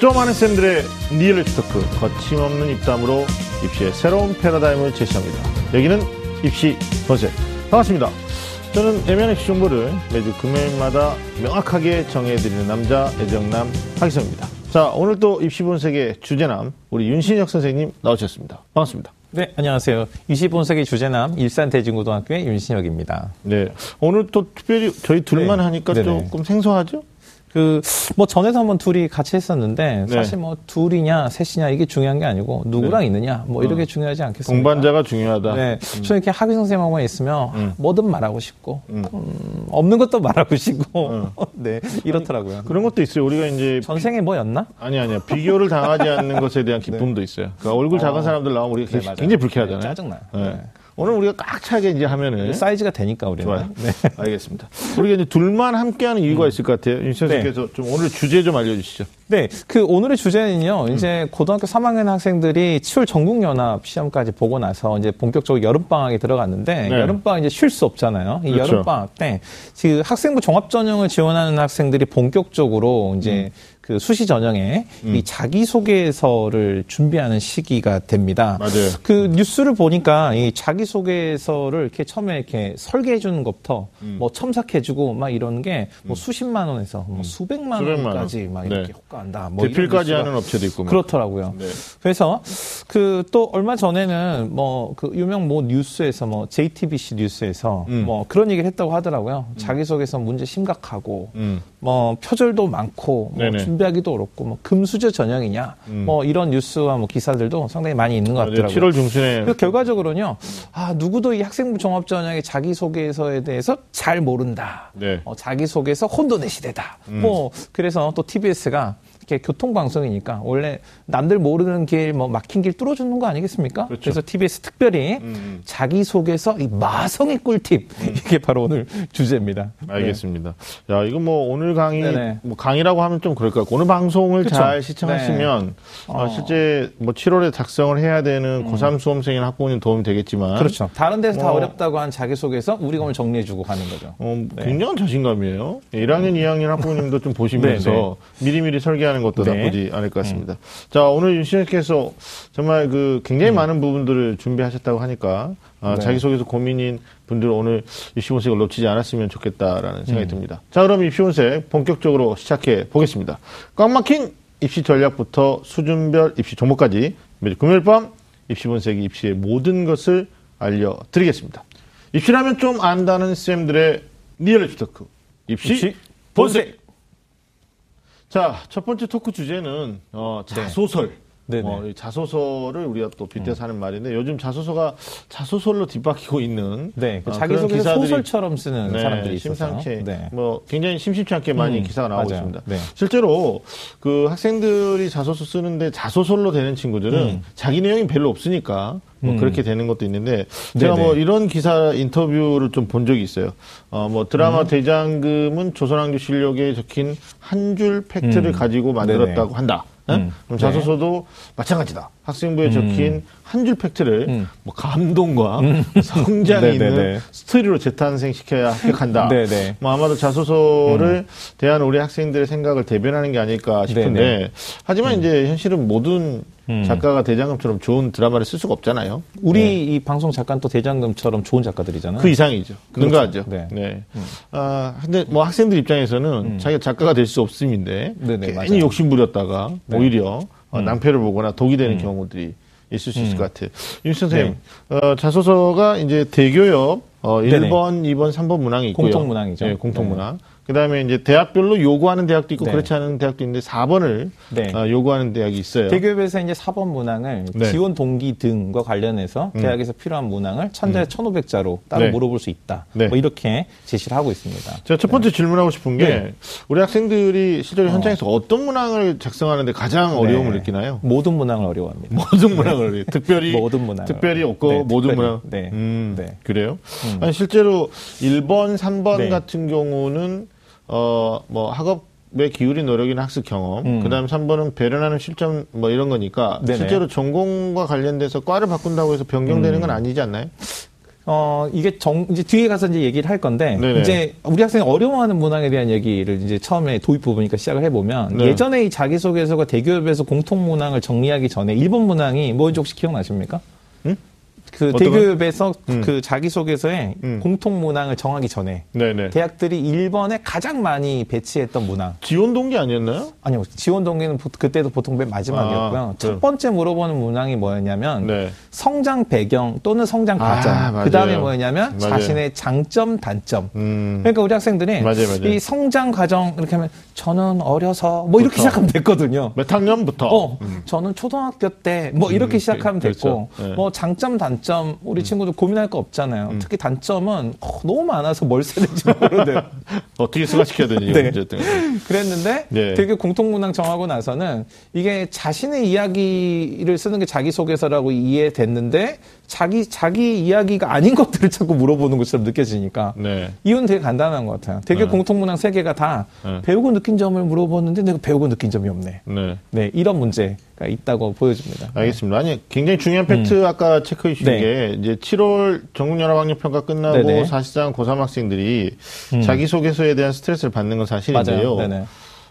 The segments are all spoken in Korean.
좀 아는 쌤들의 리얼리티 토크 거침없는 입담으로 입시의 새로운 패러다임을 제시합니다. 여기는 입시 본색 반갑습니다. 저는 애매한 입시 정보를 매주 금요일마다 명확하게 정해드리는 남자 애정남 하기성입니다. 자 오늘 또 입시 본색의 주제남 우리 윤신혁 선생님 나오셨습니다. 반갑습니다. 네, 안녕하세요. 25세기 주제남 일산대진고등학교의 윤신혁입니다. 네 오늘 또 특별히 저희 둘만 네. 하니까 네네. 조금 생소하죠? 그, 뭐, 전에도 한번 둘이 같이 했었는데, 네. 사실 뭐, 둘이냐, 셋이냐, 이게 중요한 게 아니고, 누구랑 있느냐, 뭐, 이렇게 중요하지 않겠습니까? 동반자가 중요하다. 네. 저는 이렇게 학위 선생님하고만 있으면, 음. 뭐든 말하고 싶고, 음. 음, 없는 것도 말하고 싶고, 음. 네, 이렇더라고요. 그런 것도 있어요. 우리가 이제 전생에 뭐였나? 아니 아니야 비교를 당하지 않는 것에 대한 기쁨도 있어요. 그러니까 얼굴 작은 어. 사람들 나오면 우리가 네, 굉장히, 맞아요. 불쾌하잖아요. 네, 짜증나요. 네. 네. 오늘 우리가 꽉 차게 이제 하면은 사이즈가 되니까, 우리는. 좋아요. 네. 알겠습니다. 우리가 이제 둘만 함께하는 이유가 있을 것 같아요. 윤 선생님께서 좀 오늘 주제 좀 알려주시죠. 네, 그 오늘의 주제는요. 이제 고등학교 3학년 학생들이 7월 전국 연합 시험까지 보고 나서 이제 본격적으로 여름 방학에 들어갔는데 네. 여름 방학 이제 쉴 수 없잖아요. 이 그렇죠. 여름 방학 때 지금 학생부 종합 전형을 지원하는 학생들이 본격적으로 이제 그 수시 전형에 이 자기 소개서를 준비하는 시기가 됩니다. 맞아요. 그 뉴스를 보니까 이 자기소개서를 이렇게 처음에 이렇게 설계해 주는 것부터 음. 뭐 첨삭해 주고 막 이런 게 뭐 수십만 원에서 뭐 수백만 수백만 원. 원까지 막 이렇게 네. 효과한다. 뭐 대필까지 하는 업체도 있고. 뭐. 그렇더라고요. 네. 그래서 그 또 얼마 전에는 뭐 그 유명 뭐 뉴스에서 뭐 JTBC 뉴스에서 음. 뭐 그런 얘기를 했다고 하더라고요. 자기소개서 문제 심각하고 음. 뭐 표절도 많고 뭐. 준비하기도 어렵고 뭐 금수저 전형이냐 음. 뭐 이런 뉴스와 뭐 기사들도 상당히 많이 있는 것 맞아요. 같더라고요. 7월 중순에 결과적으로는요, 아, 누구도 이 학생부 종합 전형의 자기 소개서에 대해서 잘 모른다. 네. 어, 자기 소개서 혼돈의 시대다. 음. 뭐, 그래서 또 TBS가 이렇게 교통방송이니까 원래 남들 모르는 길, 뭐 막힌 길 뚫어주는 거 아니겠습니까? 그렇죠. 래서 TBS 특별히 음. 자기소개서 이 마성의 꿀팁. 이게 바로 오늘 주제입니다. 알겠습니다. 야, 이거 뭐 오늘 강의, 네네. 뭐 강의라고 하면 좀 그럴 것 같고, 오늘 방송을 그쵸. 잘 시청하시면, 어, 어. 실제 뭐 7월에 작성을 해야 되는 고3 수험생이나 학부모님 도움이 되겠지만, 네. 그렇죠. 다른 데서 다 어. 어렵다고 한 자기소개서 우리가 오늘 정리해주고 가는 거죠. 어, 굉장한 자신감이에요. 1학년, 2학년 학부모님도 좀 보시면서 미리미리 설계하는 것도 네. 나쁘지 않을 것 같습니다. 자, 오늘 윤신혁께서 정말 그 굉장히 많은 부분들을 준비하셨다고 하니까 아, 네. 자기소개서 고민인 분들 오늘 입시본색을 놓치지 않았으면 좋겠다라는 생각이 듭니다. 자, 그럼 입시본색 본격적으로 시작해 보겠습니다. 꽉 막힌 입시 전략부터 수준별 입시 종목까지 매주 금요일 밤 입시본색이 입시의 모든 것을 알려드리겠습니다. 입시라면 좀 안다는 쌤들의 리얼리티 토크. 입시, 입시 본색. 자, 첫 번째 토크 주제는 어, 자소설. 네. 어, 이 자소서를 우리가 또 빗대서 하는 말인데 요즘 자소서가 자소설로 뒤바뀌고 있는 네. 그 어, 기사들이 소설처럼 쓰는 네, 사람들이 있어서. 심상치 네. 뭐 굉장히 심심치 않게 많이 음, 기사가 나오고 맞아요. 있습니다. 네. 실제로 그 학생들이 자소서 쓰는데 자소설로 되는 친구들은 음. 자기 내용이 별로 없으니까 뭐 음. 그렇게 되는 것도 있는데 제가 네네. 뭐 이런 기사 인터뷰를 좀 본 적이 있어요. 어 뭐 드라마 음. 대장금은 조선왕조 실록에 적힌 한 줄 팩트를 음. 가지고 만들었다고 네네. 한다. 예? 음. 그럼 네. 자소서도 마찬가지다. 학생부에 적힌 한 줄 팩트를 음. 뭐 감동과 성장이. 있는 스토리로 재탄생시켜야 합격한다. 네네. 뭐 아마도 자소서를 대한 우리 학생들의 생각을 대변하는 게 아닐까 싶은데. 하지만 이제 현실은 모든 음. 작가가 대장금처럼 좋은 드라마를 쓸 수가 없잖아요. 우리 이 방송 작가는 또 대장금처럼 좋은 작가들이잖아요. 그 이상이죠. 그렇죠. 능가하죠. 네. 네. 아, 근데 뭐 학생들 입장에서는 자기가 작가가 될 수 없음인데 네네, 괜히 맞아요. 욕심 부렸다가 네. 오히려 어, 음. 낭패를 보거나 독이 되는 음. 경우들이 있을 수 있을 음. 것 같아요. 윤 선생님, 어, 자소서가 이제 대교협 어, 네네. 1번, 2번, 3번 문항이 있고요. 공통문항이죠. 네, 공통문항. 그다음에 이제 대학별로 요구하는 대학도 있고 네. 그렇지 않은 대학도 있는데 4번을 네. 어, 요구하는 대학이 있어요. 대교협에서 이제 사법 문항을 네. 지원 동기 등과 관련해서 음. 대학에서 필요한 문항을 천자에 천오백 자로 따로 네. 물어볼 수 있다. 네. 뭐 이렇게 제시를 하고 있습니다. 제가 첫 번째 질문하고 싶은 게 네. 우리 학생들이 실제로 어. 현장에서 어 떤 문항을 작성하는데 가장 어려움을 네. 느끼나요? 모든 문항을 어려워합니다. 모든 문항을 특별히 모든 문항을. 특별히 없고 네, 모든 특별히. 문항. 네. 음, 네. 그래요? 음. 아니 실제로 1번, 3번 네. 같은 경우는 어 뭐 학업에 기울인 노력이나 학습 경험, 음. 그다음 3번은 배려하는 실전 뭐 이런 거니까 네네. 실제로 전공과 관련돼서 과를 바꾼다고 해서 변경되는 건 아니지 않나요? 어, 이게 정, 이제 뒤에 가서 이제 얘기를 할 건데, 네네. 이제 우리 학생이 어려워하는 문항에 대한 얘기를 이제 처음에 도입 부분이니까 시작을 해보면, 네. 예전에 이 자기소개서가 대교협에서 공통 문항을 정리하기 전에 일본 문항이 뭐인지 혹시 기억나십니까? 응? 그 대교협에서 음. 그 자기소개서에 음. 공통 문항을 정하기 전에, 네네. 대학들이 1번에 가장 많이 배치했던 문항. 지원 동기 아니었나요? 아니요, 지원 동기는 보- 그때도 보통 맨 마지막이었고요. 아, 첫 그래요? 번째 물어보는 문항이 뭐였냐면, 네. 성장 배경 또는 성장 아, 과정. 맞아요. 그 다음에 뭐였냐면 맞아요. 자신의 장점, 단점. 음. 그러니까 우리 학생들이 맞아요, 맞아요. 이 성장 과정 이렇게 하면 저는 어려서 뭐 이렇게 그렇죠. 시작하면 됐거든요. 몇 학년부터? 어, 음. 저는 초등학교 때 뭐 이렇게 음, 시작하면 그렇죠. 됐고, 네. 뭐 장점, 단점 우리 친구들 고민할 거 없잖아요. 음. 특히 단점은 어, 너무 많아서 뭘 써야 될지 모르는데 어떻게 승화시켜야 되는지 네. 문제였던 거죠. 그랬는데 네. 되게 공통문항 정하고 나서는 이게 자신의 이야기를 쓰는 게 자기소개서라고 이해됐는데 자기 자기 이야기가 아닌 것들을 자꾸 물어보는 것처럼 느껴지니까 네. 이유는 되게 간단한 것 같아요. 되게 네. 공통문항 세 개가 다 네. 배우고 느낀 점을 물어보는데 내가 배우고 느낀 점이 없네. 네. 네, 이런 문제가 있다고 보여집니다. 알겠습니다. 아니, 굉장히 중요한 팩트 아까 체크해 주신 네. 게 이제 7월 전국연합학력평가 끝나고. 사실상 고3 학생들이 음. 자기소개서에 대한 스트레스를 받는 건 사실인데요.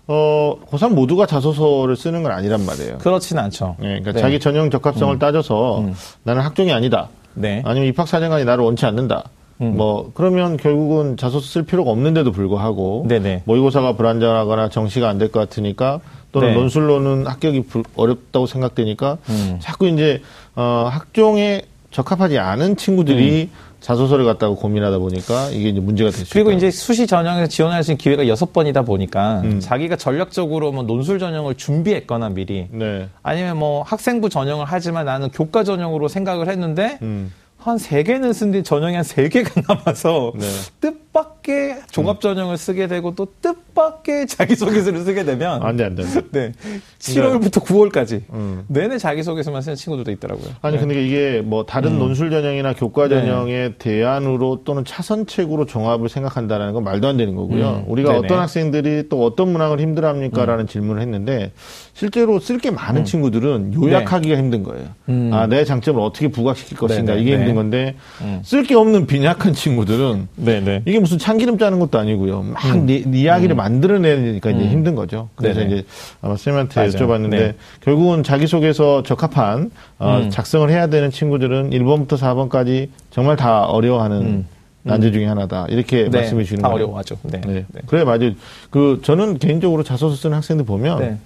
어, 고3 모두가 자소서를 쓰는 건 아니란 말이에요. 그렇진 않죠. 네, 그러니까 네. 자기 전형 적합성을 따져서 음. 나는 학종이 아니다. 네. 아니면 입학 사정관이 나를 원치 않는다. 음. 뭐 그러면 결국은 자소서 쓸 필요가 없는데도 불구하고 네네. 모의고사가 불안정하거나 정시가 안 될 것 같으니까 또는 네. 논술로는 합격이 불- 어렵다고 생각되니까 음. 자꾸 이제 어, 학종에 적합하지 않은 친구들이 자소서를 갖다가 고민하다 보니까 이게 이제 문제가. 음. 그리고 이제 수시 전형에서 지원할 수 있는 기회가 여섯 번이다 보니까 음. 자기가 전략적으로 뭐 논술 전형을 준비했거나 미리 네. 아니면 뭐 학생부 전형을 하지만 나는 교과 전형으로 생각을 했는데 음. 한세 개는 쓴 뒤 전형이 한 세 개가 남아서 네. 뜻 밖의 종합 전형을 쓰게 되고 또 뜻밖의 자기소개서를 쓰게 되면 안 돼, 안 돼. 네. 7월부터 9월까지 음. 내내 자기소개서만 쓰는 친구들도 있더라고요. 아니 네. 근데 이게 뭐 다른 논술 전형이나 교과 네. 전형의 대안으로 또는 차선책으로 종합을 생각한다라는 건 말도 안 되는 거고요. 음, 우리가 네네. 음. 어떤 학생들이 또 어떤 문항을 힘들어 합니까라는 질문을 했는데 실제로 쓸 게 많은 친구들은 요약하기가 힘든 거예요. 음. 아내 장점을 어떻게 부각시킬 것인가 네네, 이게 네. 힘든 건데 음. 쓸게 없는 빈약한 친구들은 네네. 이게 무슨 참기름 짜는 것도 아니고요. 막 네, 네 이야기를 만들어내니까 이제 음. 힘든 거죠. 그래서 네네. 이제 아마 쌤한테 맞아요. 여쭤봤는데 네. 결국은 자기소개서 적합한 어, 음. 작성을 해야 되는 친구들은 1번부터 4번까지 정말 다 어려워하는 음. 난제 중에 하나다. 이렇게 네, 말씀해 주시는 다 거예요. 어려워하죠. 네. 네. 네. 그래 맞아요. 그 저는 개인적으로 자소서 쓰는 학생들 보면 네.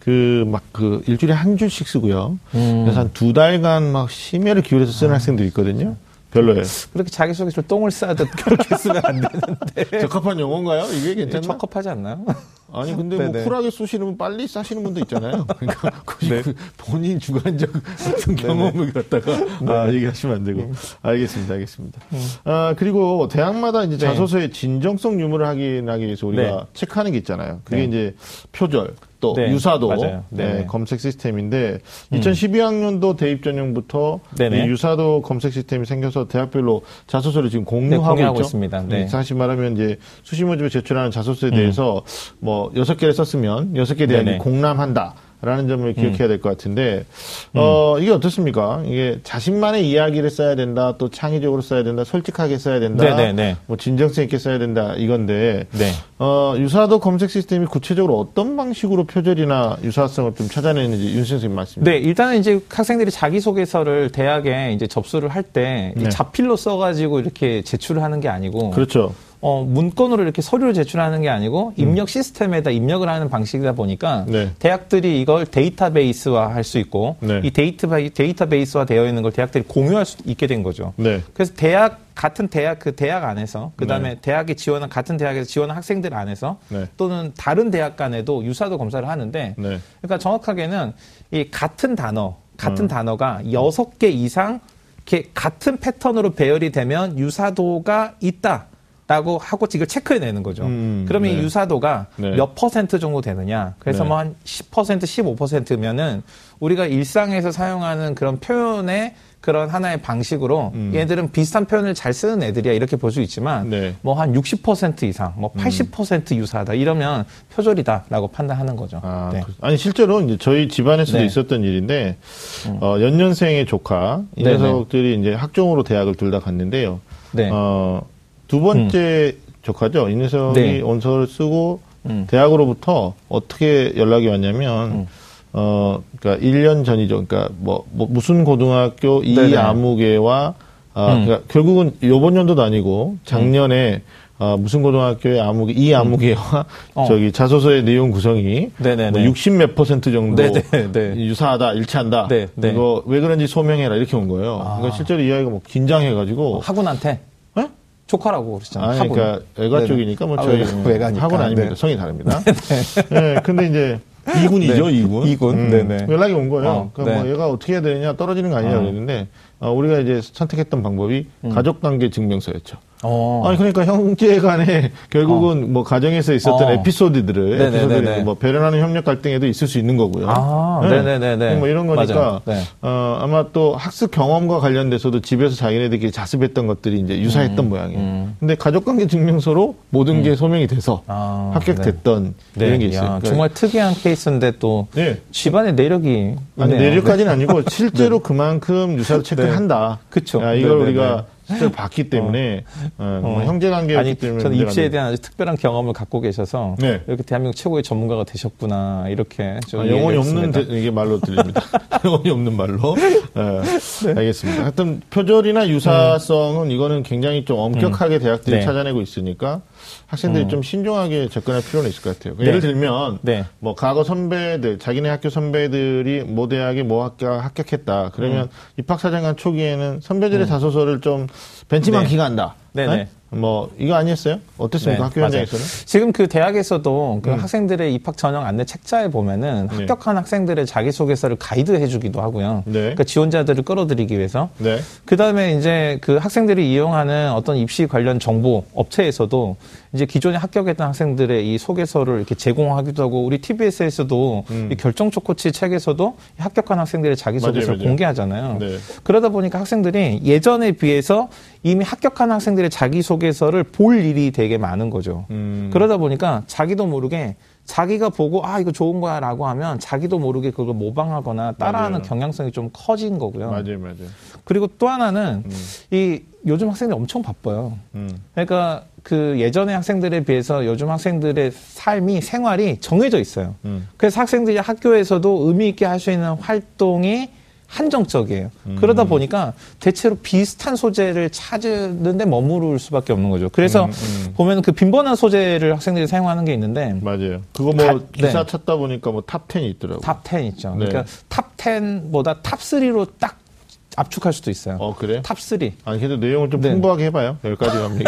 그막그 일주일에 한 줄씩 쓰고요. 음. 그래서 한 두 달간 막 심혈을 기울여서 쓰는 학생들이 있거든요. 별로예요. 그렇게 자기소개서를 똥을 싸듯 그렇게 쓰면 안 되는데. 적합한 용어인가요? 이게 괜찮나? 적합하지 않나요? 아니 근데 뭐 네네. 쿨하게 쏘시는 분 빨리 싸시는 분도 있잖아요. 그러니까 네. 그 본인 주관적 어떤 경험을 갖다가 아, 얘기하시면 안 되고 알겠습니다, 알겠습니다. 아 그리고 대학마다 이제 음. 네. 자소서의 진정성 유무를 확인하기 위해서 우리가 네. 체크하는 게 있잖아요. 그게 네. 이제 표절 또 네, 유사도. 네. 검색 시스템인데 음. 2012학년도 대입 전형부터 유사도 검색 시스템이 생겨서 대학별로 자소서를 지금 공유하고, 공유하고 있죠. 있습니다. 네. 사실 말하면 이제 수시 모집에 제출하는 자소서에 대해서 뭐 여섯 개를 썼으면 여섯 음. 네네. 음. 공람한다. 라는 점을 기억해야 될 것 같은데, 어, 이게 어떻습니까? 이게 자신만의 이야기를 써야 된다, 또 창의적으로 써야 된다, 솔직하게 써야 된다, 네네네. 뭐 진정성 있게 써야 된다, 이건데, 네. 어, 유사도 검색 시스템이 구체적으로 어떤 방식으로 표절이나 유사성을 좀 찾아내는지 윤 선생님 말씀. 네, 일단은 이제 학생들이 자기소개서를 대학에 이제 접수를 할 때 네. 자필로 써가지고 이렇게 제출을 하는 게 아니고 그렇죠. 어, 문건으로 이렇게 서류를 제출하는 게 아니고 입력 시스템에다 입력을 하는 방식이다 보니까 음. 네. 대학들이 이걸 데이터베이스화 할 수 있고 네. 이 데이터, 데이터베이스화 되어 있는 걸 대학들이 공유할 수 있게 된 거죠. 네. 그래서 대학 같은 대학 그 대학 안에서 그다음에 네. 대학에 지원한 같은 대학에서 지원한 학생들 안에서 네. 또는 다른 대학 간에도 유사도 검사를 하는데 네. 그러니까 정확하게는 이 같은 단어 같은 음. 단어가 여섯 개 이상 이렇게 같은 패턴으로 배열이 되면 유사도가 있다. 라고 하고 이걸 체크해내는 거죠. 음, 그러면 이 네. 유사도가 네. 몇 퍼센트 정도 되느냐. 그래서 네. 뭐한 10%, 15%면은 우리가 일상에서 사용하는 그런 표현의 그런 하나의 방식으로 음. 얘들은 비슷한 표현을 잘 쓰는 애들이야 이렇게 볼 수 있지만 네. 뭐한 60% 이상, 뭐 80% 유사하다 이러면 표절이다라고 판단하는 거죠. 아, 네. 그- 아니 실제로 이제 저희 집안에서도 네. 음. 있었던 일인데 어, 연년생의 조카 이. 녀석들이 이제 학종으로 대학을 둘 다 갔는데요. 네. 어, 두 번째 조카죠. 이 녀석이 네. 원서를 쓰고 음. 대학으로부터 어떻게 연락이 왔냐면 음. 어, 그러니까 1년 전이죠. 그러니까 뭐, 뭐 무슨 고등학교 이 네네. 아무개와 아, 음. 그러니까 결국은 요번 연도도 아니고 작년에 어, 무슨 고등학교의 아무개 이 아무개와 어. 저기 자소서의 내용 구성이 네네네. 뭐 60몇 퍼센트 정도 네네, 네. 유사하다, 일치한다. 네, 네. 이거 왜 그런지 소명해라 이렇게 온 거예요. 아. 그러니까 실제로 이 아이가 뭐 긴장해가지고 학원한테 어? 조카라고 그러잖아요. 아니. 그러니까 외가 네네. 쪽이니까 뭐 아, 저희 외가- 외가니까. 학원 아닙니다. 네. 성이 다릅니다. 네. 근데 이제 이군이죠, 네. 이군. 이군. 네네. 연락이 온 거예요. 어, 그러니까 뭐 네. 얘가 어떻게 해야 되느냐 떨어지는 거 아니냐 어. 그랬는데 어, 우리가 이제 선택했던 방법이 가족 관계 증명서였죠. 어. 아니 그러니까 형제간에 결국은 뭐 가정에서 있었던 어. 에피소드들을 네네네네. 에피소드를 뭐 배려나는 협력 갈등에도 있을 수 있는 거고요. 아, 네. 네네네네. 뭐 이런 거니까. 네. 어, 아마 또 학습 경험과 관련돼서도 집에서 자기네들끼리 자습했던 것들이 이제 유사했던 모양이에요. 음. 근데 가족관계 증명서로 모든 게 소명이 돼서 아, 합격됐던 네. 이런 게 야, 있어요. 그러니까 정말 특이한 케이스인데 또 네. 집안의 내력이 아니. 내력까지는 아니고 실제로 그만큼 유사를 체크를 네. 한다. 그쵸. 야, 이걸. 우리가 실제로 봤기 때문에 어, 뭐 어. 형제 관계였기 아니, 때문에 저는 입시에 안 대한 아주 특별한 경험을 갖고 계셔서 네. 이렇게 대한민국 최고의 전문가가 되셨구나 이렇게 좀 아, 영혼이 없는. 데- 이게 말로 들립니다. 영혼이 없는 말로. 예, 알겠습니다. 하여튼 표절이나 유사성은 이거는 굉장히 좀 엄격하게 대학들이 네. 찾아내고 있으니까 학생들이 좀 신중하게 접근할 필요는 있을 것 같아요. 네. 예를 들면 네. 뭐 과거 선배들 자기네 학교 선배들이 모 대학에 모 학교 합격했다. 그러면 음. 입학 사정관 초기에는 선배들의 자소서를 좀 벤치마킹 한다. 네네. 네? 뭐 이거 아니었어요? 어땠습니까? 네, 학교. 현장에서는? 지금 그 대학에서도 그 학생들의 입학 전형 안내 책자에 보면은 네. 합격한 학생들의 자기소개서를 가이드해 주기도 하고요. 네. 그러니까 지원자들을 끌어들이기 위해서. 네. 그 다음에 이제 그 학생들이 이용하는 어떤 입시 관련 정보 업체에서도 이제 기존에 합격했던 학생들의 이 소개서를 이렇게 제공하기도 하고 우리 TBS에서도 이 결정 초코치 책에서도 이 합격한 학생들의 자기소개서를. 공개하잖아요. 네. 그러다 보니까 학생들이 예전에 비해서 이미 합격한 학생들의 자기소개서를 볼 일이 되게 많은 거죠. 음. 그러다 보니까 자기도 모르게 자기가 보고 아 이거 좋은 거야라고 하면 자기도 모르게 그걸 모방하거나 따라하는 맞아요. 경향성이 좀 커진 거고요. 맞아요, 맞아요. 그리고 또 하나는 이 요즘 학생들이 엄청 바빠요. 음. 그러니까 그 예전의 학생들에 비해서 요즘 학생들의 삶이 생활이 정해져 있어요. 음. 그래서 학생들이 학교에서도 의미 있게 할 수 있는 활동이 한정적이에요. 그러다 보니까 대체로 비슷한 소재를 찾는데 머무를 수밖에 없는 거죠. 그래서 음, 음. 보면 그 빈번한 소재를 학생들이 사용하는 게 있는데 맞아요. 그거 뭐 가- 기사 네. 찾다 보니까 뭐 top 10이 있더라고요. top 10 있죠. 네. 그러니까 top 10보다 top 3로 딱 압축할 수도 있어요. 어, 그래요? top 3. 아니, 그래도 내용을 좀 네. 풍부하게 해봐요. 열 가지만 얘기.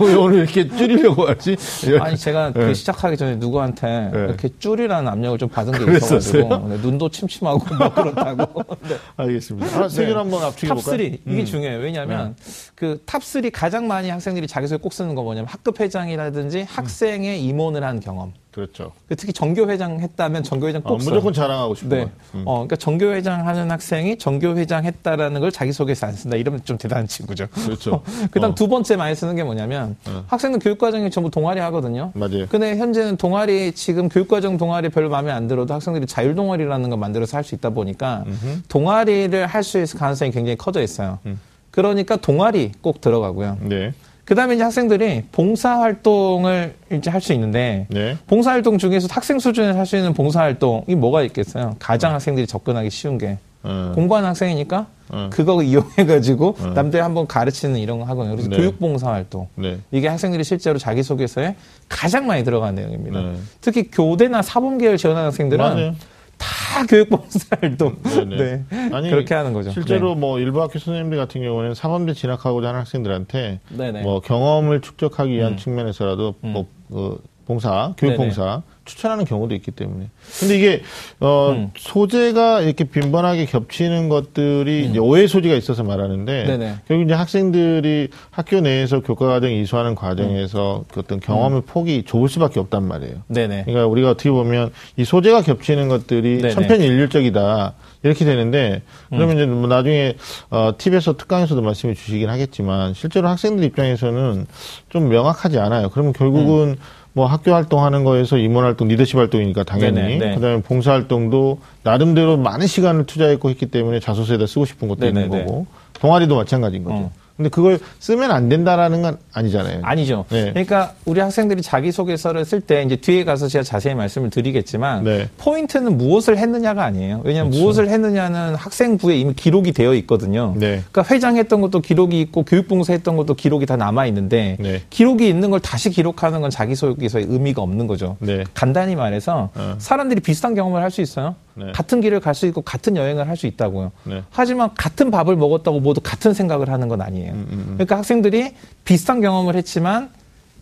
왜 오늘 이렇게 줄이려고 하지? 아니 제가 네. 그 시작하기 전에 누구한테 네. 이렇게 줄이라는 압력을 좀 받은 게 그랬었어요? 있어가지고 네, 눈도 침침하고 뭐 그렇다고. 네. 알겠습니다. 아, 세 개를 한번 압축해볼까요? top 3 이게 음. 중요해요. 왜냐하면 그 top 3 가장 많이 학생들이 자기소개 꼭 쓰는 거 뭐냐면 학급 회장이라든지 학생의 임원을 한 경험. 그렇죠. 그 특히 전교회장 했다면 전교회장 아, 꼭 써요. 무조건 자랑하고 싶어요. 네. 어, 그러니까 전교회장 하는 학생이 전교회장 했다라는 걸 자기소개서 안 쓴다. 이러면 좀 대단한 친구죠. 그렇죠. 그 다음 어. 두 번째 많이 쓰는 게 뭐냐면 어. 학생들 교육과정이 전부 동아리 하거든요. 맞아요. 근데 현재는 동아리 지금 교육과정 동아리 별로 마음에 안 들어도 학생들이 자율 동아리라는 걸 만들어서 할 수 있다 보니까 동아리를 할 수 있을 가능성이 굉장히 커져 있어요. 음. 그러니까 동아리 꼭 들어가고요. 네. 그다음에 이제 학생들이 봉사 활동을 이제 할 수 있는데 네. 봉사 활동 중에서 학생 수준에서 할 수 있는 봉사 활동이 뭐가 있겠어요? 가장 학생들이 접근하기 쉬운 게 어. 공부하는 학생이니까 어. 그거 이용해 가지고 남들 한번 가르치는 이런 거 하거든요. 그래서 네. 교육 봉사 활동. 네. 이게 학생들이 실제로 자기 소개서에 가장 많이 들어가는 내용입니다. 네. 특히 교대나 사범 계열 지원하는 학생들은 맞아요. 다 교육봉사 활동. 네네. 네. 아니, 그렇게 하는 거죠. 실제로 뭐 일부 학교 선생님들 같은 경우는 사범대 진학하고자 하는 학생들한테 네네. 뭐 경험을 축적하기 위한 음. 측면에서라도 뭐 그, 봉사, 교육봉사 추천하는 경우도 있기 때문에. 근데 이게 어 음. 소재가 이렇게 빈번하게 겹치는 것들이 이제 오해 소지가 있어서 말하는데 음. 네네. 결국 이제 학생들이 학교 내에서 교과 과정 이수하는 과정에서 그 어떤 경험의 폭이 좁을 수밖에 없단 말이에요. 네네. 그러니까 우리가 어떻게 보면 이 소재가 겹치는 것들이 네네. 천편일률적이다 이렇게 되는데 그러면 이제 뭐 나중에 어, 팁에서 특강에서도 말씀해 주시긴 하겠지만 실제로 학생들 입장에서는 좀 명확하지 않아요. 그러면 결국은 뭐 학교 활동하는 거에서 임원 활동, 리더십 활동이니까 당연히 네네, 네. 그다음에 봉사 활동도 나름대로 많은 시간을 투자했고 했기 때문에 자소서에다 쓰고 싶은 것도 있는 네네네. 거고 동아리도 마찬가지인 거죠. 어. 근데 그걸 쓰면 안 된다라는 건 아니잖아요. 아니죠. 네. 그러니까 우리 학생들이 자기소개서를 쓸 때 이제 뒤에 가서 제가 자세히 말씀을 드리겠지만 네. 포인트는 무엇을 했느냐가 아니에요. 왜냐하면 그렇죠. 무엇을 했느냐는 학생부에 이미 기록이 되어 있거든요. 네. 그러니까 회장했던 것도 기록이 있고 교육봉사 했던 것도 기록이 다 남아 있는데 네. 기록이 있는 걸 다시 기록하는 건 자기소개서의 의미가 없는 거죠. 네. 간단히 말해서 어. 사람들이 비슷한 경험을 할 수 있어요. 네. 같은 길을 갈 수 있고 같은 여행을 할 수 있다고요. 네. 하지만 같은 밥을 먹었다고 모두 같은 생각을 하는 건 아니에요. 음, 그러니까 학생들이 비슷한 경험을 했지만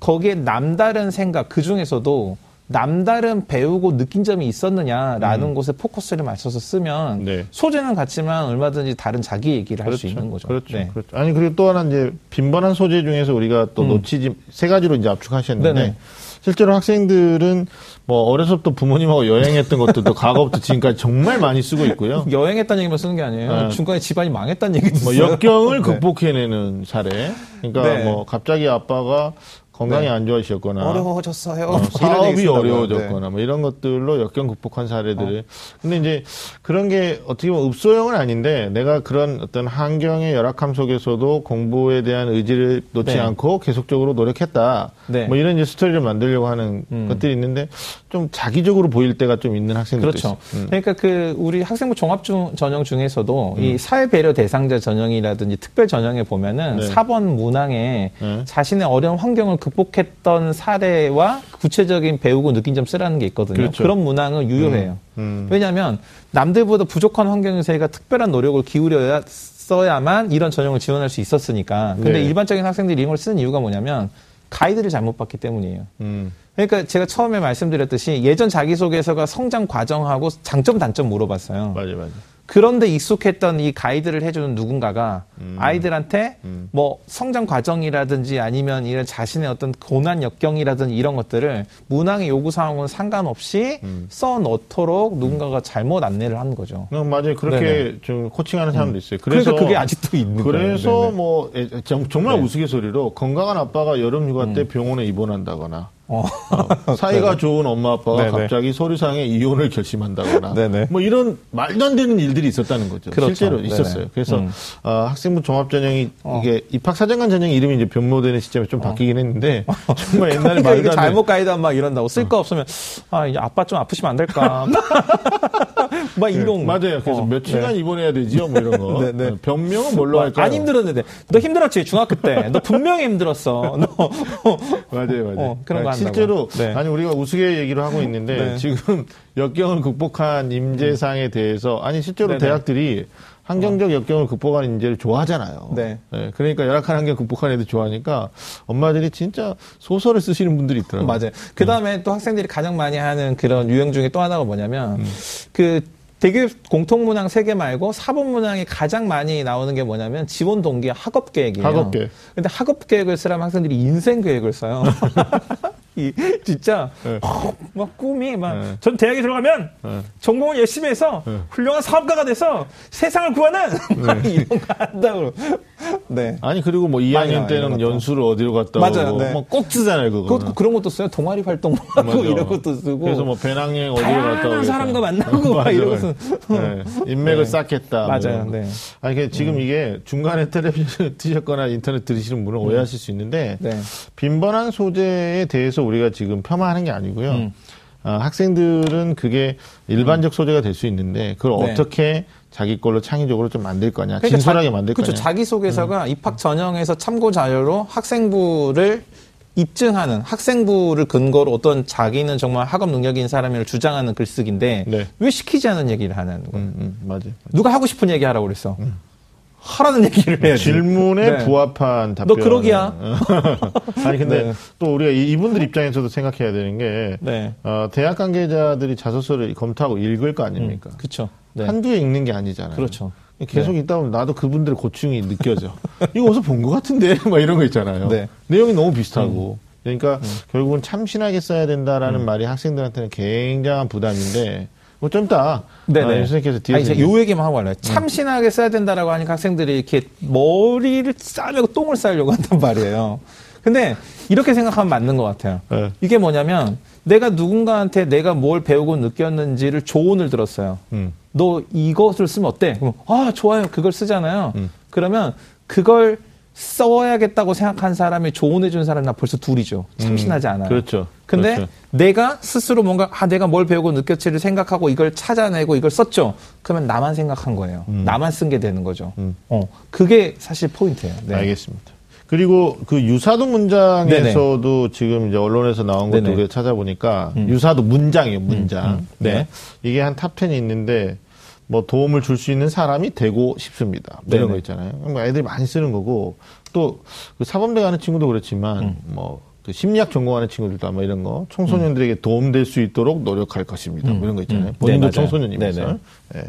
거기에 남다른 생각 그 중에서도 남다른 배우고 느낀 점이 있었느냐라는 곳에 포커스를 맞춰서 쓰면 음. 네. 소재는 같지만 얼마든지 다른 자기 얘기를 할수 있는 거죠. 그렇죠. 네. 그렇죠. 아니 그리고 또 하나 이제 빈번한 소재 중에서 우리가 또 음. 놓치지 세 가지로 이제 압축하셨는데 네네. 실제로 학생들은 뭐 어려서부터 부모님하고 여행했던 것들도 과거부터 지금까지 정말 많이 쓰고 있고요. 여행했다는 얘기만 쓰는 게 아니에요. 네. 중간에 집안이 망했다는 얘기도 뭐 있어요. 역경을 네. 극복해내는 사례. 그러니까 네. 뭐 갑자기 아빠가 건강이 네. 안 좋아지셨거나 어려워졌어요. 어, 사업이. 어려워졌거나 뭐 이런 것들로 역경 극복한 사례들을 근데 이제 그런 게 어떻게 보면 읍소형은 아닌데 내가 그런 어떤 환경의 열악함 속에서도 공부에 대한 의지를 놓지 네. 않고 계속적으로 노력했다 네. 뭐 이런 이제 스토리를 만들려고 하는 음. 것들이 있는데 좀 자기적으로 보일 때가 좀 있는 학생들도 그렇죠. 음. 그러니까 그 우리 학생부 종합 중- 전형 중에서도 음. 이 사회 배려 대상자 전형이라든지 특별 전형에 보면은 네. 4번 문항에 네. 자신의 어려운 환경을 극복했던 사례와 구체적인 배우고 느낀 점 쓰라는 게 있거든요. 그렇죠. 런 문항은 유효해요. 음. 왜냐하면 남들보다 부족한 환경에서 저희가 특별한 노력을 기울여야 써야만 이런 전형을 지원할 수 있었으니까. 근데 네. 일반적인 학생들이 이런 걸 쓰는 이유가 뭐냐면 가이드를 잘못 봤기 때문이에요. 음. 그러니까 제가 처음에 말씀드렸듯이 예전 자기소개서가 성장 과정하고 장점 단점 물어봤어요. 맞아요, 맞아요. 그런데 익숙했던 이 가이드를 해주는 누군가가 음. 아이들한테 음. 뭐 성장 과정이라든지 아니면 이런 자신의 어떤 고난 역경이라든지 이런 것들을 문항의 요구 사항은 상관없이 음. 써 넣도록 누군가가 잘못 안내를 한 거죠. 음, 맞아요. 그렇게. 좀 코칭하는 사람도 있어요. 그래서 그래서 그게 아직도 있는 거예요. 그래서 네네. 뭐 정- 정말 네. 음. 우스갯소리로 건강한 아빠가 여름 휴가 때 병원에 입원한다거나 어. 어, 사이가 좋은 엄마 아빠가 네네. 갑자기 서류상에 이혼을 결심한다거나 네네. 뭐 이런 말도 안 되는 일들이 있었다는 거죠. 그렇죠. 실제로 네네. 있었어요. 그래서 음. 어, 학생부 종합 전형이 어. 이게 입학 사정관 전형 이름이 이제 변모되는 시점에 좀 바뀌긴 했는데 정말 옛날에 그러니까 말도 안 잘못 가이드하면 막 이런다고 쓸 거 없으면 아 이제 아빠 좀 아프시면 안 될까 막 이런 맞아요. 그래서 어, 며칠간 네. 입원해야 되지요, 뭐 이런 거. 네, 네. 변명은 뭘로 할까요? 안 힘들었는데 너 힘들었지 중학교 때 너 분명히 힘들었어 너 맞아요, 맞아요. 어, 그런 거 한다고. 실제로 네. 아니 우리가 우스개 얘기를 하고 있는데 네. 지금 역경을 극복한 임재상에 대해서 아니 실제로 네네. 대학들이 환경적 역경을 극복한 인재를 좋아하잖아요. 네. 그러니까 열악한 환경 극복한 애들 좋아하니까 엄마들이 진짜 소설을 쓰시는 분들이 있더라고요. 맞아요. 그 다음에 또 학생들이 가장 많이 하는 그런 유형 중에 또 하나가 뭐냐면 음. 그 대교 공통문항 세 개 말고 사본문항이 가장 많이 나오는 게 뭐냐면 지원 동기 학업 계획이에요. 학업 계획. 근데 학업 계획을 쓰려면 학생들이 인생 계획을 써요. 이 진짜 네. 어, 막 꿈이 막 네. 전 대학에 들어가면 네. 전공을 열심히 해서 네. 훌륭한 사업가가 돼서 세상을 구하는 막 이런 거 한다고. 네. 아니 그리고 뭐 많이 2학년 나와요, 때는. 연수를 어디로 갔다 맞아요, 오고 네. 뭐꼭 쓰잖아요, 그거. 그, 그런 것도 써요. 동아리 활동 하고 맞아. 이런 것도 쓰고. 그래서 뭐 배낭여행 어디로 갔다 다양한 오고 사람과 만나고 막 이러고서. 네. 인맥을 네. 쌓겠다. 뭐 맞아요. 네. 아니 그 지금 이게 중간에 텔레비전 트셨거나 인터넷 들으시는 분은 오해하실 수 있는데 네. 빈번한 소재에 대해서 우리가 지금 폄하하는 게 아니고요. 음. 아, 학생들은 그게 일반적 소재가 될 수 있는데 그걸 네. 어떻게 자기 걸로 창의적으로 좀 만들 거냐, 그러니까 진솔하게 자- 만들 그렇죠. 거냐. 음. 자기 소개서가 입학 전형에서 참고 자료로 학생부를 입증하는 학생부를 근거로 어떤 자기는 정말 학업 능력인 사람을 주장하는 글쓰기인데 네. 왜 시키지 않은 얘기를 하는 거예요? 음, 음, 맞아요. 누가 하고 싶은 얘기 하라고 그랬어. 하라는 얘기를 해야지. 질문에 네. 부합한 답변. 너 그러기야. 아니 근데 네. 또 우리가 이- 이분들 입장에서도 생각해야 되는 게 네. 어, 대학 관계자들이 자소서를 검토하고 읽을 거 아닙니까? 그렇죠. 네. 한두 개 읽는 게 아니잖아요. 그렇죠. 계속 있다 보면 나도 그분들의 고충이 느껴져. 이거 어디서 본 것 같은데? 막 이런 거 있잖아요. 네. 내용이 너무 비슷하고. 그러니까 결국은 참신하게 써야 된다라는 말이 학생들한테는 굉장한 부담인데, 뭐좀 이따, 네네. 아, 선생님께서 아니, 뒤에서. 제가 요 얘기만 하고 할래요. 참신하게 써야 된다라고 하니까 학생들이 이렇게 머리를 싸매고 똥을 싸려고 한단 말이에요. 근데 이렇게 생각하면 맞는 것 같아요. 네. 이게 뭐냐면 내가 누군가한테 내가 뭘 배우고 느꼈는지를 조언을 들었어요. 음. 너 이것을 쓰면 어때? 그럼 아 좋아요. 그걸 쓰잖아요. 음. 그러면 그걸 써야겠다고 생각한 사람이 조언해 준 사람이 나 벌써 둘이죠. 참신하지 않아요. 그렇죠. 근데 그렇죠. 내가 스스로 뭔가 아 내가 뭘 배우고 느꼈지를 생각하고 이걸 찾아내고 이걸 썼죠. 그러면 나만 생각한 거예요. 나만 쓴 게 되는 거죠. 음. 어 그게 사실 포인트예요. 네. 알겠습니다. 그리고 그 유사도 문장에서도 지금 이제 언론에서 나온 것도 네네. 찾아보니까 유사도 문장이에요, 문장. 음. 네. 이게 한 top 10이 있는데 뭐 도움을 줄 수 있는 사람이 되고 싶습니다. 뭐 이런. 거 있잖아요. 뭐 애들이 많이 쓰는 거고 또 그 사범대 가는 친구도 그렇지만 음. 뭐그 심리학 전공하는 친구들도 아마 이런 거 청소년들에게 도움될 수 있도록 노력할 것입니다. 뭐 이런 거 있잖아요. 음. 본인도 네. 청소년이면서. 예.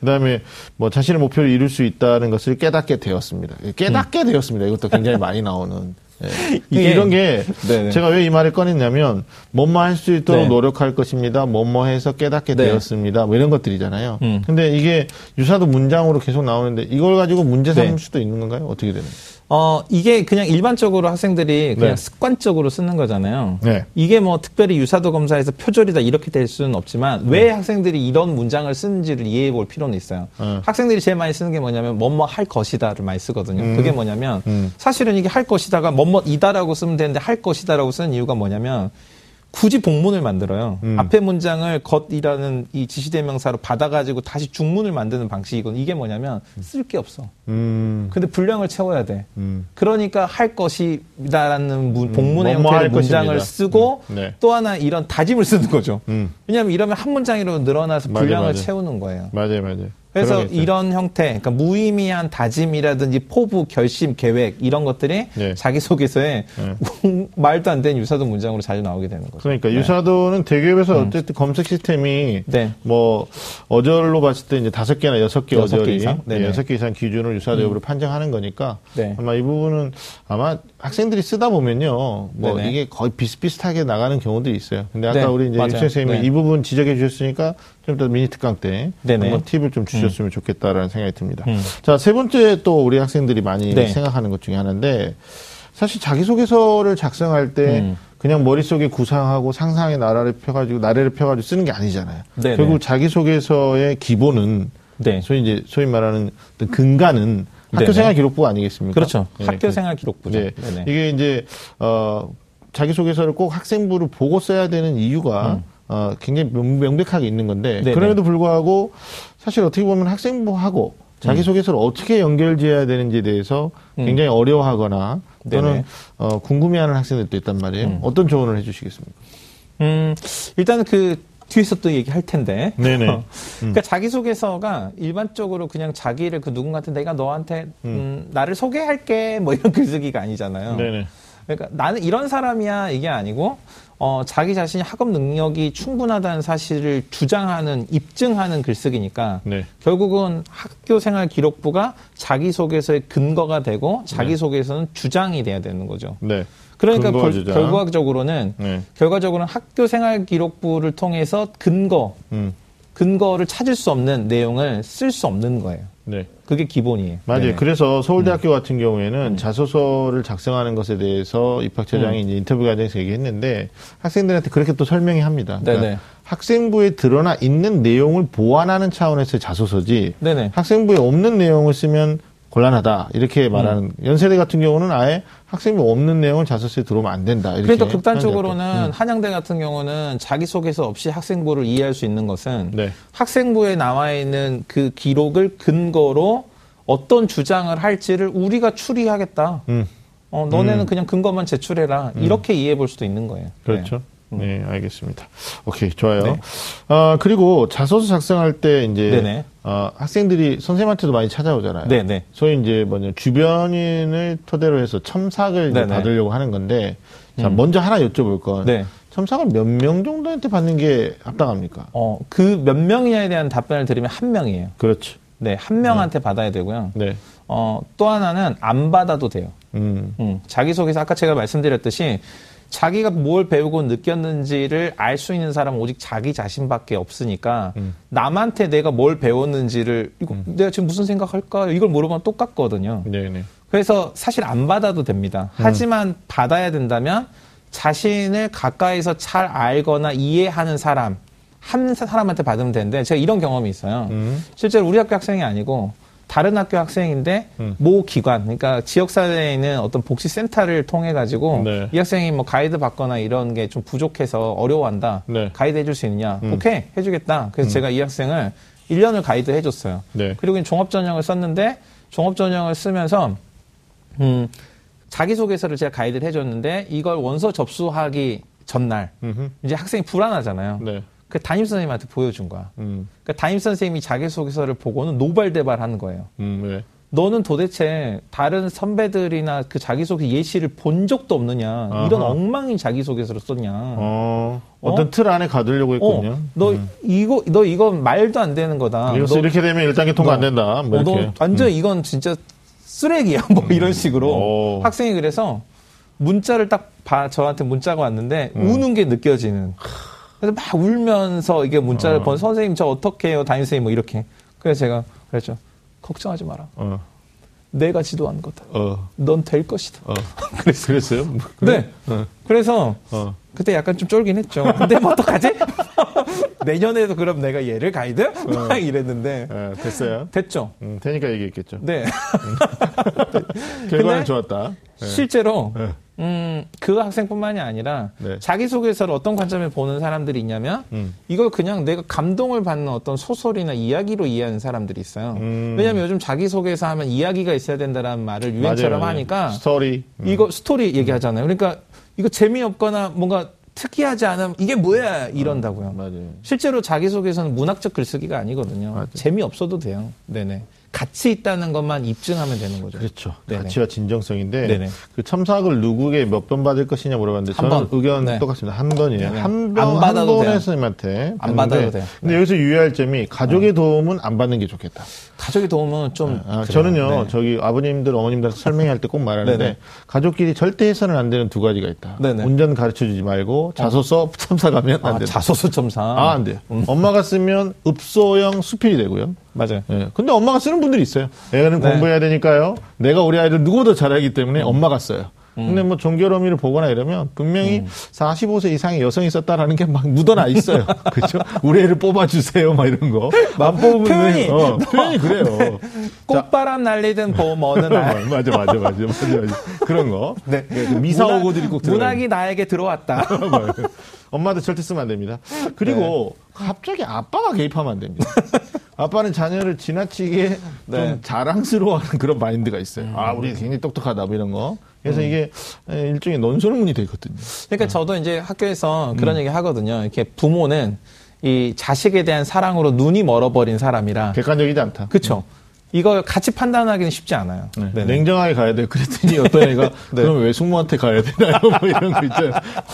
그다음에 뭐 자신의 목표를 이룰 수 있다는 것을 깨닫게 되었습니다. 깨닫게 되었습니다. 이것도 굉장히 많이 나오는. 예. 이- 이게- 이런 게 네네. 제가 왜 이 말을 꺼냈냐면 뭐뭐 할 수 있도록 네. 노력할 것입니다. 뭐뭐 해서 깨닫게 네. 되었습니다. 뭐 이런 것들이잖아요. 음. 근데 이게 유사도 문장으로 계속 나오는데 이걸 가지고 문제 삼을 네. 수도 있는 건가요? 어떻게 되는? 어 이게 그냥 일반적으로 학생들이 그냥 네. 습관적으로 쓰는 거잖아요. 네. 이게 뭐 특별히 유사도 검사에서 표절이다 이렇게 될 수는 없지만 왜 학생들이 이런 문장을 쓰는지를 이해해 볼 필요는 있어요. 네. 학생들이 제일 많이 쓰는 게 뭐냐면 뭐뭐 할 것이다를 많이 쓰거든요. 음. 그게 뭐냐면 음. 사실은 이게 할 것이다가 뭐뭐이다라고 쓰면 되는데 할 것이다라고 쓰는 이유가 뭐냐면 굳이 복문을 만들어요. 음. 앞에 문장을 것이라는 이 지시대명사로 받아가지고 다시 중문을 만드는 방식이거든요. 이게 뭐냐면 쓸 게 없어. 음. 근데 분량을 채워야 돼. 음. 그러니까 할 것이다라는 문- 복문의 뭐뭐 할 형태의 문장을 것입니다. 쓰고 음, 네. 또 하나 이런 다짐을 쓰는 거죠. 음. 왜냐하면 이러면 한 문장으로 늘어나서 분량을 맞아요. 채우는 거예요. 맞아요, 맞아요. 그래서 있어요. 이런 형태, 그러니까 무의미한 다짐이라든지 포부, 결심, 계획 이런 것들이 네. 자기소개서에 말도 안 되는 유사도 문장으로 자주 나오게 되는 거죠. 그러니까 유사도는 대기업에서 어쨌든 검색 시스템이 음. 네. 뭐 어절로 봤을 때 이제 다섯 개나 여섯 개 어절이. 음. 예, 여섯 개 이상 기준을 유사도 여부를 판정하는 거니까 네. 아마 이 부분은 아마 학생들이 쓰다 보면요 뭐 네네. 이게 거의 비슷비슷하게 나가는 경우들이 있어요. 근데 아까 네, 우리 이제. 유채 선생님이 네. 이 부분 지적해 주셨으니까 좀 더 미니 특강 때 네네. 한번 팁을 좀 주셨으면 좋겠다라는 생각이 듭니다. 음. 자 세 번째 또 우리 학생들이 많이 네. 생각하는 것 중에 하나인데 사실 자기소개서를 작성할 때 음. 그냥 머릿속에 구상하고 상상의 나라를 펴가지고 나래를 펴가지고 쓰는 게 아니잖아요. 네네. 결국 자기소개서의 기본은 네. 소위 이제 소위 말하는 근간은. 학교생활 기록부가 아니겠습니까? 그렇죠. 예, 학교생활 기록부죠. 네. 이게 이제 어 자기소개서를 꼭 학생부를 보고 써야 되는 이유가 어 굉장히 명- 명백하게 있는 건데 음. 네네. 그럼에도 불구하고 사실 어떻게 보면 학생부하고 자기소개서를 어떻게 연결지어야 되는지에 대해서 음. 굉장히 어려워하거나 또는 네네. 어 궁금해하는 학생들도 있단 말이에요. 음. 어떤 조언을 해주시겠습니까? 음, 일단은 그 뒤에서 또 얘기할 텐데. 네네. 어, 그러니까 자기소개서가 일반적으로 그냥 자기를 그 누군가한테 내가 너한테 음, 나를 소개할게 뭐 이런 글쓰기가 아니잖아요. 네네. 그러니까 나는 이런 사람이야 이게 아니고 어, 자기 자신이 학업 능력이 충분하다는 사실을 주장하는 입증하는 글쓰기니까 네. 결국은 학교 생활 기록부가 자기 소개서의 근거가 되고 자기 소개서는 주장이 돼야 되는 거죠. 네. 그러니까 결, 주장. 결과적으로는 네. 결과적으로는 학교 생활 기록부를 통해서 근거 음. 근거를 찾을 수 없는 내용을 쓸 수 없는 거예요. 네. 그게 기본이에요. 맞아요. 네네. 음. 그래서 서울대학교 같은 경우에는 자소서를 작성하는 것에 대해서 입학처장이 음. 이제 인터뷰 과정에서 얘기했는데 학생들한테 그렇게 또 설명이 합니다. 그러니까. 학생부에 드러나 있는 내용을 보완하는 차원에서의 자소서지 네네. 학생부에 없는 내용을 쓰면 곤란하다 이렇게 말하는 음. 연세대 같은 경우는 아예 학생부 없는 내용을 자소서에 들어오면 안 된다. 이렇게 그러니까 극단적으로는. 음. 한양대 같은 경우는 자기 소개서 없이 학생부를 이해할 수 있는 것은 네. 학생부에 나와 있는 그 기록을 근거로 어떤 주장을 할지를 우리가 추리하겠다. 음, 어, 너네는 그냥 근거만 제출해라. 이렇게 이해해 볼 수도 있는 거예요. 그렇죠. 네. 네, 알겠습니다. 오케이, 좋아요. 네. 아, 그리고 자소서 작성할 때 이제 네네. 어, 학생들이 선생님한테도 많이 찾아오잖아요. 네네. 소위 이제 뭐냐 주변인을 토대로 해서 첨삭을 이제 네네. 받으려고 하는 건데 자, 먼저 하나 여쭤볼 건 네. 첨삭을 몇 명 정도한테 받는 게 합당합니까? 어, 그 몇 명이냐에 대한 답변을 드리면 한 명이에요. 그렇죠. 네, 한 명한테 받아야 되고요. 네. 어, 또 하나는 안 받아도 돼요. 음. 음, 자기소개서 아까 제가 말씀드렸듯이 자기가 뭘 배우고 느꼈는지를 알 수 있는 사람은 오직 자기 자신밖에 없으니까 음. 남한테 내가 뭘 배웠는지를 이거 내가 지금 무슨 생각할까 이걸 물어보면 똑같거든요. 네, 네. 그래서 사실 안 받아도 됩니다. 음. 하지만 받아야 된다면 자신을 가까이서 잘 알거나 이해하는 사람 한 사람한테 받으면 되는데 제가 이런 경험이 있어요. 음. 실제로 우리 학교 학생이 아니고 다른 학교 학생인데 음. 모 기관 그러니까 지역사회에 있는 어떤 복지센터를 통해 가지고 네. 이 학생이 뭐 가이드 받거나 이런 게 좀 부족해서 어려워한다 네. 가이드 해줄 수 있느냐 음. 오케이 해주겠다 그래서 제가 이 학생을 1년을 가이드 해줬어요 네. 그리고 종합전형을 썼는데 종합전형을 쓰면서 음, 자기소개서를 제가 가이드를 해줬는데 이걸 원서 접수하기 전날 음흠. 이제 학생이 불안하잖아요 네. 그 담임 선생님한테 보여준 거야 음. 그러니까 담임 선생님이 자기소개서를 보고는 노발대발하는 거예요. 음, 네. 너는 도대체 다른 선배들이나 그 자기소개 예시를 본 적도 없느냐? 이런 아하. 엉망인 자기소개서를 썼냐? 어, 어떤 틀 안에 가두려고 했군요. 어, 너 이거 너 이거 말도 안 되는 거다. 너, 이렇게 되면 1단계 통과 안 너- 된다. 뭐 어, 이렇게. 너 완전 이건 진짜 쓰레기야. 뭐 이런 식으로 오. 학생이 그래서 문자를 딱 봐, 저한테 문자가 왔는데 음. 우는 게 느껴지는. 그래서 막 울면서 이게 문자를 어. 본 선생님 저 어떻게 해요 담임 선생님 뭐 이렇게. 그래서 제가 그랬죠. 걱정하지 마라. 어, 내가 지도한 거다. 어, 넌 될 것이다. 어. 그랬, 그랬어요? 뭐, 네. 어, 그래서 어. 그때 약간 좀 쫄긴 했죠. 근데 뭐 어떡하지? 내년에도 그럼 내가 얘를 가이드? 어. 막 이랬는데 어, 됐어요. 됐죠. 음, 되니까 얘기했겠죠. 네. 결과는 근데 좋았다. 네. 실제로 네. 음, 그 학생뿐만이 아니라 네. 자기소개서를 어떤 관점에 보는 사람들이 있냐면 음. 이걸 그냥 내가 감동을 받는 어떤 소설이나 이야기로 이해하는 사람들이 있어요. 음. 왜냐하면 요즘 자기소개서 하면 이야기가 있어야 된다는 말을 유행처럼 맞아요, 맞아요. 하니까 스토리. 음. 이거 스토리 얘기하잖아요. 그러니까 이거 재미없거나 뭔가 특이하지 않으면 이게 뭐야 이런다고요. 맞아요. 실제로 자기소개서는 문학적 글쓰기가 아니거든요. 맞아요. 재미없어도 돼요. 네네. 가치 있다는 것만 입증하면 되는 거죠. 그렇죠. 네네. 가치와 진정성인데 네네. 그 첨삭을 누구에게 몇 번 받을 것이냐 물어봤는데 한 저는 번. 의견 네. 똑같습니다. 한 번이에요. 네네. 한안 번, 한 받아도 번의 돼요. 선생님한테 안 받아도 돼요. 근데 네. 여기서 유의할 점이 가족의 도움은 안 받는 게 좋겠다. 가족의 도움은 좀 아, 그래요. 저는요, 네. 저기 아버님들, 어머님들 설명할 때 꼭 말하는데 네네. 가족끼리 절대 해서는 안 되는 두 가지가 있다. 네네. 운전 가르쳐 주지 말고 자소서 첨삭하면 안 아, 된다. 자소서 첨삭. 아, 안 돼요. 엄마가 쓰면 읍소형 수필이 되고요. 맞아요. 예. 근데 엄마가 쓰는 분들이 있어요. 애는 네. 공부해야 되니까요. 내가 우리 아이들 누구보다 잘하기 때문에 엄마가 써요. 근데 뭐 종결어미를 보거나 이러면 분명히 45세 이상의 여성이 썼다라는 게 막 묻어나 있어요. 그렇죠? 우리 애를 뽑아주세요, 막 이런 거. 안 뽑으면 표현이. 어, 표현이 그래요. 꽃바람 날리든 봄 어느 날. 맞아, 맞아, 맞아, 맞아, 맞아. 그런 거. 네. 그 미사 문학- 오고들이 꼭 들어가요. 문학이 나에게 들어왔다. 엄마도 절대 쓰면 안 됩니다. 그리고 갑자기 아빠가 개입하면 안 됩니다. 아빠는 자녀를 지나치게 좀 네. 자랑스러워하는 그런 마인드가 있어요. 아, 우리 굉장히 똑똑하다, 뭐 이런 거. 그래서 이게 일종의 논설문이 되거든요. 그러니까 저도 이제 학교에서 그런 얘기 하거든요. 이렇게 부모는 이 자식에 대한 사랑으로 눈이 멀어버린 사람이라. 객관적이지 않다. 그쵸. 이걸 같이 판단하기는 쉽지 않아요. 네. 네네. 냉정하게 가야 돼. 그랬더니 어떤 애가 네. 그럼 외숙모한테 가야 되나요? 뭐 이런 거 있잖아요.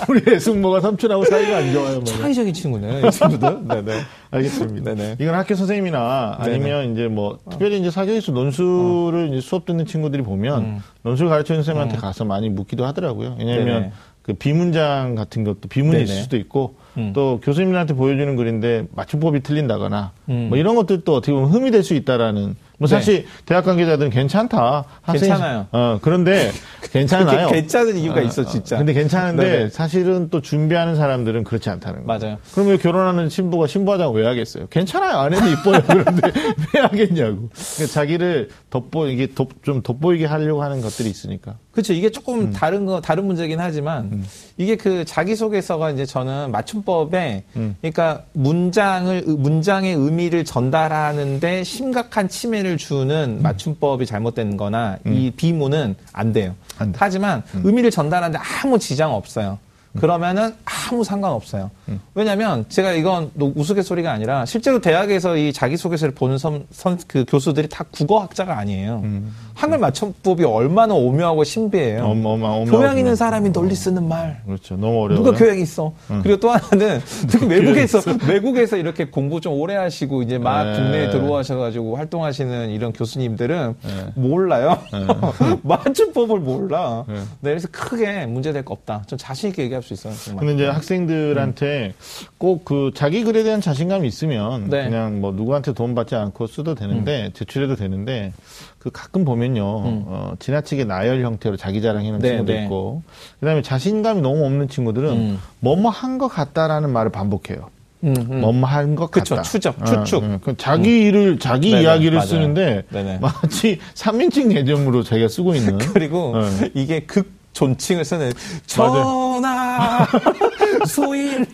우리 외숙모가 삼촌하고 사이가 안 좋아요. 뭐. 창의적인 친구네, 이 친구들. 네네. 알겠습니다. 네네. 이건 학교 선생님이나 아니면 이제 뭐 특별히 이제 사교육수 논술을 이제 수업 듣는 친구들이 보면 음. 논술 가르치는 선생님한테 가서 많이 묻기도 하더라고요. 왜냐하면 네네. 그 비문장 같은 것도 비문이 있을 네네. 수도 있고 음. 또 교수님들한테 보여주는 글인데 맞춤법이 틀린다거나 음. 뭐 이런 것들도 어떻게 보면 흠이 될 수 있다라는 뭐 사실 대학 관계자들은 괜찮다. 학생이- 네. 괜찮아요. 어 그런데 괜찮아요. 괜찮은 이유가 어, 있어, 어, 진짜. 근데 괜찮은데 네네. 사실은 또 준비하는 사람들은 그렇지 않다는 거예요. 맞아요. 그럼 왜 결혼하는 신부가 신부화장 왜 하겠어요? 괜찮아요. 안 해도 이뻐요. 그런데 왜 하겠냐고. 그러니까 자기를 돋보, 이게 돋, 좀 돋보이게 하려고 하는 것들이 있으니까. 그렇죠. 이게 조금 음. 다른 거 다른 문제긴 하지만 이게 그 자기소개서가 이제 저는 맞춤법에 음. 그러니까 문장을 문장의 의미를 전달하는데 심각한 침해를 주는 맞춤법이 잘못된-거나 이 비문은 안 돼요. 음. 안 돼. 음. 하지만 의미를 전달하는데 아무 지장 없어요. 그러면은 아무 상관없어요. 음. 왜냐하면 제가 이건 우스갯소리가 아니라 실제로 대학에서 이 자기소개서를 보는 선, 선, 그 교수들이 다 국어학자가 아니에요. 음. 한글 맞춤법이 얼마나 오묘하고 신비해요. 어마, 어마, 교양 있는 사람이 널리 쓰는 말. 그렇죠. 너무 어려워요. 누가 교양이 있어. 음. 그리고 또 하나는 특히 외국에서 외국에서 이렇게 공부 좀 오래 하시고 이제 막 네. 국내에 들어와셔가지고 활동하시는 이런 교수님들은 네. 몰라요. 네. 맞춤법을 몰라. 네. 네. 그래서 크게 문제될 거 없다. 좀 자신 있게 얘기할 수 있어요. 근데 이제 학생들한테 음. 꼭그 자기 글에 대한 자신감이 있으면 네. 그냥 뭐 누구한테 돈 받지 않고 써도 되는데 음. 제출해도 되는데 그 가끔 보면요 음. 어, 지나치게 나열 형태로 자기 자랑하는 네, 친구도 네. 있고 그다음에 자신감이 너무 없는 친구들은 음. 뭐뭐 한 것 같다라는 말을 반복해요. 음, 음. 뭐뭐 한 것 같다. 추적, 추측. 어, 어. 자기 일을 자기 네네, 이야기를 맞아요. 쓰는데 네네. 마치 3인칭 개념으로 자기가 쓰고 있는. 그리고 어. 이게 극 존칭을 쓰는 전하 소인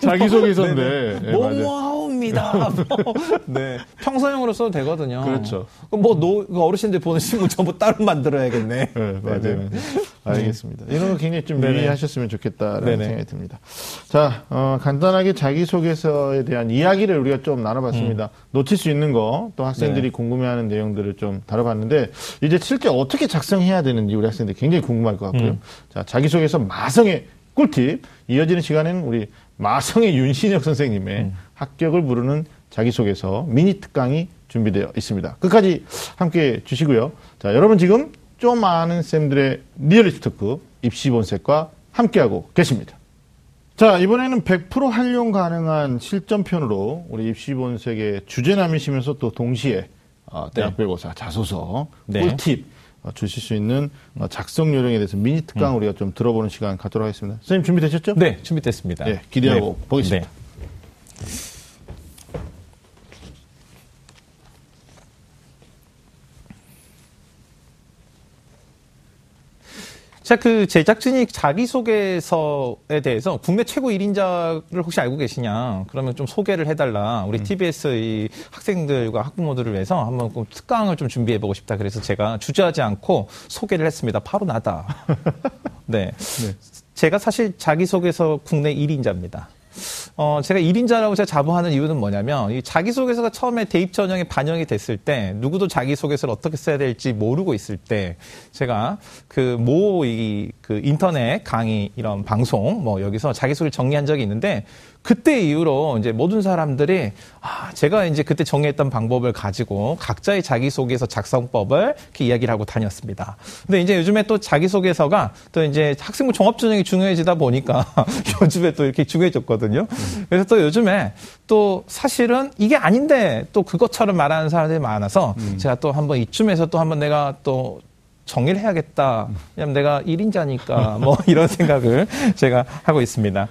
자기소개서인데 네, 뭐뭐하옵니다. 뭐, 네 평소형으로 써도 되거든요. 그렇죠. 뭐노 그 어르신들 보는 신문 전부 따로 만들어야겠네. 네, 맞아요. 네 알겠습니다. 이런 거 굉장히 좀 유의하셨으면 좋겠다라는 네네. 생각이 듭니다. 자 어, 간단하게 자기소개서에 대한 이야기를 우리가 좀 나눠봤습니다. 음. 놓칠 수 있는 거 또 학생들이 네. 궁금해하는 내용들을 좀 다뤄봤는데 이제 실제 어떻게 작성해야 되는지 우리 학생들이 굉장히 궁금 할것 같고요. 음. 자, 자기소개서 마성의 꿀팁. 이어지는 시간에는 우리 마성의 윤신혁 선생님의 음. 합격을 부르는 자기소개서 미니 특강이 준비되어 있습니다. 끝까지 함께 주시고요. 자, 여러분 지금 좀 아는 쌤들의 리얼리티 토크 입시 본색과 함께하고 계십니다. 자, 이번에는 100% 활용 가능한 실전편으로 우리 입시 본색의 주제남이시면서 또 동시에 어, 대학별고사 자소서 네. 꿀팁 어, 주실 수 있는 어, 작성 요령에 대해서 미니 특강 음. 우리가 좀 들어보는 시간 갖도록 하겠습니다. 선생님 준비되셨죠? 네, 준비됐습니다. 네, 기대하고 네. 보겠습니다. 네. 자, 그 제작진이 자기소개서에 대해서 국내 최고 1인자를 혹시 알고 계시냐? 그러면 좀 소개를 해달라. 우리 음. TBS 이 학생들과 학부모들을 위해서 한번 꼭 특강을 좀 준비해보고 싶다. 그래서 제가 주저하지 않고 소개를 했습니다. 바로 나다. 네. 네. 제가 사실 자기소개서 국내 1인자입니다. 어, 제가 1인자라고 제가 자부하는 이유는 뭐냐면, 이 자기소개서가 처음에 대입 전형에 반영이 됐을 때, 누구도 자기소개서를 어떻게 써야 될지 모르고 있을 때, 제가 그 모, 이, 그 인터넷 강의 이런 방송, 뭐 여기서 자기소개를 정리한 적이 있는데, 그때 이후로 이제 모든 사람들이 아, 제가 이제 그때 정했던 방법을 가지고 각자의 자기소개서 작성법을 이렇게 이야기를 하고 다녔습니다. 근데 이제 요즘에 또 자기소개서가 또 이제 학생부 종합전형이 중요해지다 보니까 요즘에 또 이렇게 중요해졌거든요. 그래서 또 요즘에 또 사실은 이게 아닌데 또 그것처럼 말하는 사람들이 많아서 음. 제가 또 한번 이쯤에서 또 한번 내가 또 정리를 해야겠다. 왜냐면 내가 1인자니까 뭐 이런 생각을 제가 하고 있습니다.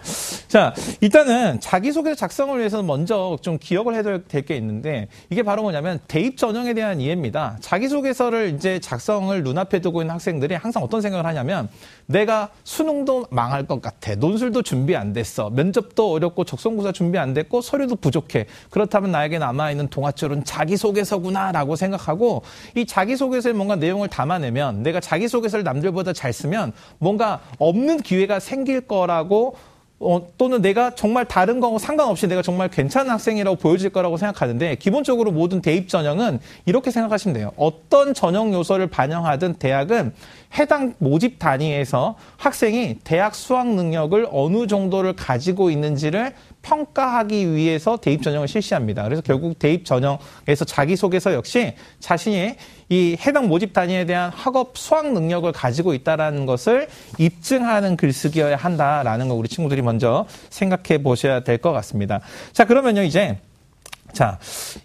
자, 일단은 자기소개서 작성을 위해서는 먼저 좀 기억을 해둬야 될 게 있는데 이게 바로 뭐냐면 대입 전형에 대한 이해입니다. 자기소개서를 이제 작성을 눈앞에 두고 있는 학생들이 항상 어떤 생각을 하냐면 내가 수능도 망할 것 같아. 논술도 준비 안 됐어. 면접도 어렵고 적성고사 준비 안 됐고 서류도 부족해. 그렇다면 나에게 남아있는 동아줄은 자기소개서구나라고 생각하고 이 자기소개서에 뭔가 내용을 담아내면 내가 자기소개서를 남들보다 잘 쓰면 뭔가 없는 기회가 생길 거라고 어, 또는 내가 정말 다른 거하고 상관없이 내가 정말 괜찮은 학생이라고 보여질 거라고 생각하는데 기본적으로 모든 대입 전형은 이렇게 생각하시면 돼요. 어떤 전형 요소를 반영하든 대학은 해당 모집 단위에서 학생이 대학 수학 능력을 어느 정도를 가지고 있는지를 평가하기 위해서 대입 전형을 실시합니다. 그래서 결국 대입 전형에서 자기소개서 역시 자신이 이 해당 모집 단위에 대한 학업 수학 능력을 가지고 있다라는 것을 입증하는 글쓰기여야 한다라는 거 우리 친구들이 먼저 생각해 보셔야 될 것 같습니다. 자, 그러면요, 이제 자,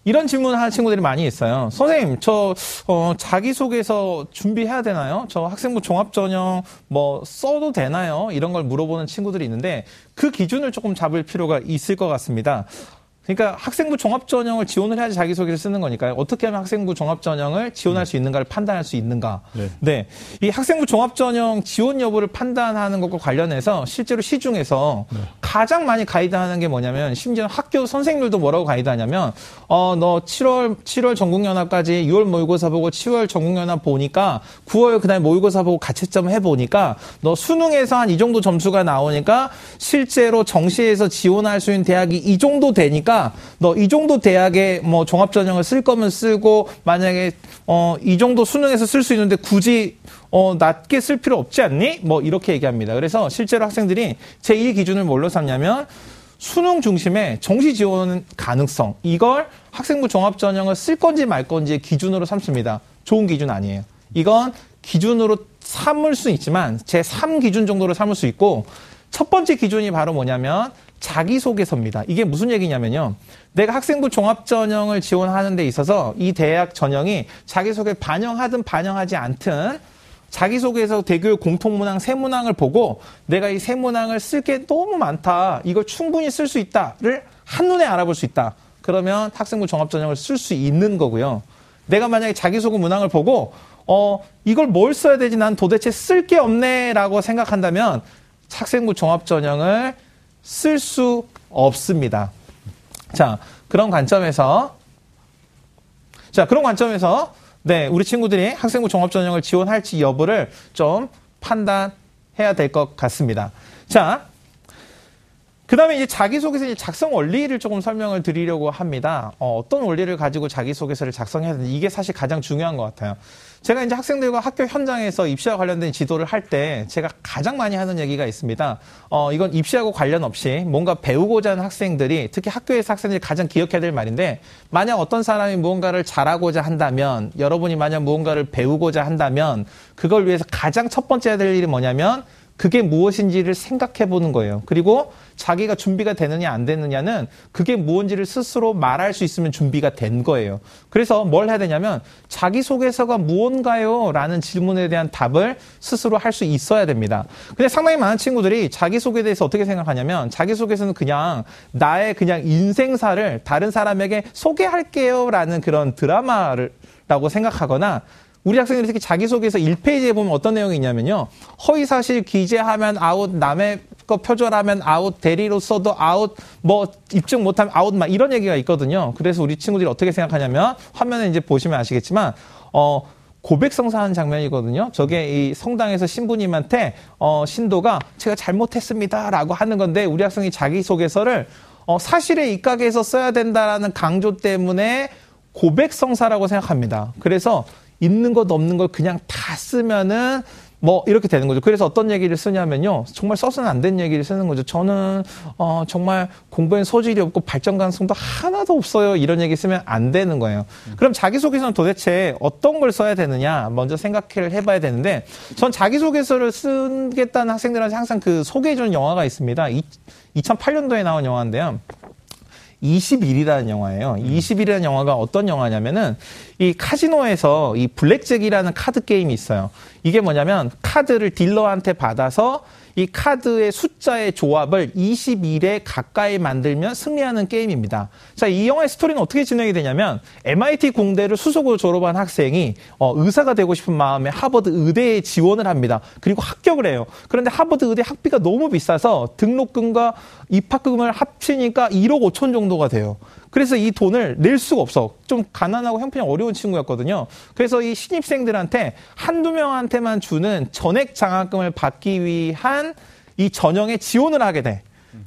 이런 질문 하는 친구들이 많이 있어요. 선생님, 저, 어, 자기소개서 준비해야 되나요? 저 학생부 종합전형 뭐 써도 되나요? 이런 걸 물어보는 친구들이 있는데 그 기준을 조금 잡을 필요가 있을 것 같습니다. 그러니까 학생부 종합전형을 지원을 해야지 자기소개를 쓰는 거니까요. 어떻게 하면 학생부 종합전형을 지원할 수 있는가를 판단할 수 있는가. 네. 네. 이 학생부 종합전형 지원 여부를 판단하는 것과 관련해서 실제로 시중에서 네. 가장 많이 가이드하는 게 뭐냐면 심지어 학교 선생님들도 뭐라고 가이드하냐면 어, 너 7월, 7월 전국연합까지 6월 모의고사 보고 7월 전국연합 보니까 9월 그다음에 모의고사 보고 가채점 해 보니까 너 수능에서 한 이 정도 점수가 나오니까 실제로 정시에서 지원할 수 있는 대학이 이 정도 되니까 너 이 정도 대학에 뭐 종합 전형을 쓸 거면 쓰고 만약에 어 이 정도 수능에서 쓸 수 있는데 굳이 어, 낮게 쓸 필요 없지 않니? 뭐, 이렇게 얘기합니다. 그래서 실제로 학생들이 제1 기준을 뭘로 삼냐면, 수능 중심의 정시 지원 가능성, 이걸 학생부 종합 전형을 쓸 건지 말 건지의 기준으로 삼습니다. 좋은 기준 아니에요. 이건 기준으로 삼을 수 있지만, 제3 기준 정도로 삼을 수 있고, 첫 번째 기준이 바로 뭐냐면, 자기소개서입니다. 이게 무슨 얘기냐면요. 내가 학생부 종합전형을 지원하는 데 있어서 이 대학 전형이 자기소개 반영하든 반영하지 않든 자기소개서 대교육 공통문항 세 문항을 보고 내가 이 세 문항을 쓸 게 너무 많다. 이걸 충분히 쓸 수 있다를 한눈에 알아볼 수 있다. 그러면 학생부 종합전형을 쓸 수 있는 거고요. 내가 만약에 자기소개 문항을 보고 어 이걸 뭘 써야 되지 난 도대체 쓸 게 없네라고 생각한다면 학생부 종합전형을 쓸 수 없습니다. 자, 그런 관점에서 자, 그런 관점에서 네, 우리 친구들이 학생부 종합 전형을 지원할지 여부를 좀 판단해야 될 것 같습니다. 자, 그 다음에 이제 자기소개서 이제 작성 원리를 조금 설명을 드리려고 합니다. 어, 떤 원리를 가지고 자기소개서를 작성해야 되는지 이게 사실 가장 중요한 것 같아요. 제가 이제 학생들과 학교 현장에서 입시와 관련된 지도를 할 때 제가 가장 많이 하는 얘기가 있습니다. 어, 이건 입시하고 관련 없이 뭔가 배우고자 하는 학생들이 특히 학교에서 학생들이 가장 기억해야 될 말인데 만약 어떤 사람이 무언가를 잘하고자 한다면 여러분이 만약 무언가를 배우고자 한다면 그걸 위해서 가장 첫 번째 해야 될 일이 뭐냐면 그게 무엇인지를 생각해 보는 거예요. 그리고 자기가 준비가 되느냐 안 되느냐는 그게 무엇인지를 스스로 말할 수 있으면 준비가 된 거예요. 그래서 뭘 해야 되냐면 자기소개서가 무언가요? 라는 질문에 대한 답을 스스로 할 수 있어야 됩니다. 근데 상당히 많은 친구들이 자기소개에 대해서 어떻게 생각하냐면 자기소개서는 그냥 나의 그냥 인생사를 다른 사람에게 소개할게요. 라는 그런 드라마를 라고 생각하거나 우리 학생들이 특히 자기소개서 1페이지에 보면 어떤 내용이 있냐면요. 허위사실 기재하면 아웃, 남의 거 표절하면 아웃, 대리로 써도 아웃, 뭐 입증 못하면 아웃, 막 이런 얘기가 있거든요. 그래서 우리 친구들이 어떻게 생각하냐면 화면에 이제 보시면 아시겠지만, 어, 고백성사하는 장면이거든요. 저게 이 성당에서 신부님한테 어, 신도가 제가 잘못했습니다라고 하는 건데 우리 학생이 자기소개서를 어, 사실에 입각해서 써야 된다라는 강조 때문에 고백성사라고 생각합니다. 그래서 있는 것 없는 걸 그냥 다 쓰면은 뭐 이렇게 되는 거죠. 그래서 어떤 얘기를 쓰냐면요. 정말 써서는 안 된 얘기를 쓰는 거죠. 저는 어 정말 공부엔 소질이 없고 발전 가능성도 하나도 없어요. 이런 얘기 쓰면 안 되는 거예요. 그럼 자기소개서는 도대체 어떤 걸 써야 되느냐 먼저 생각을 해봐야 되는데 전 자기소개서를 쓰겠다는 학생들한테 항상 그 소개해주는 영화가 있습니다. 2008년도에 나온 영화인데요. 21이라는 영화예요. 음. 21이라는 영화가 어떤 영화냐면은 이 카지노에서 이 블랙잭이라는 카드 게임이 있어요. 이게 뭐냐면 카드를 딜러한테 받아서 이 카드의 숫자의 조합을 21에 가까이 만들면 승리하는 게임입니다. 자, 이 영화의 스토리는 어떻게 진행이 되냐면 MIT 공대를 수속으로 졸업한 학생이 어, 의사가 되고 싶은 마음에 하버드 의대에 지원을 합니다. 그리고 합격을 해요. 그런데 하버드 의대 학비가 너무 비싸서 등록금과 입학금을 합치니까 1억 5천 정도가 돼요. 그래서 이 돈을 낼 수가 없어. 좀 가난하고 형편이 어려운 친구였거든요. 그래서 이 신입생들한테 한두 명한테만 주는 전액 장학금을 받기 위한 이 전형에 지원을 하게 돼.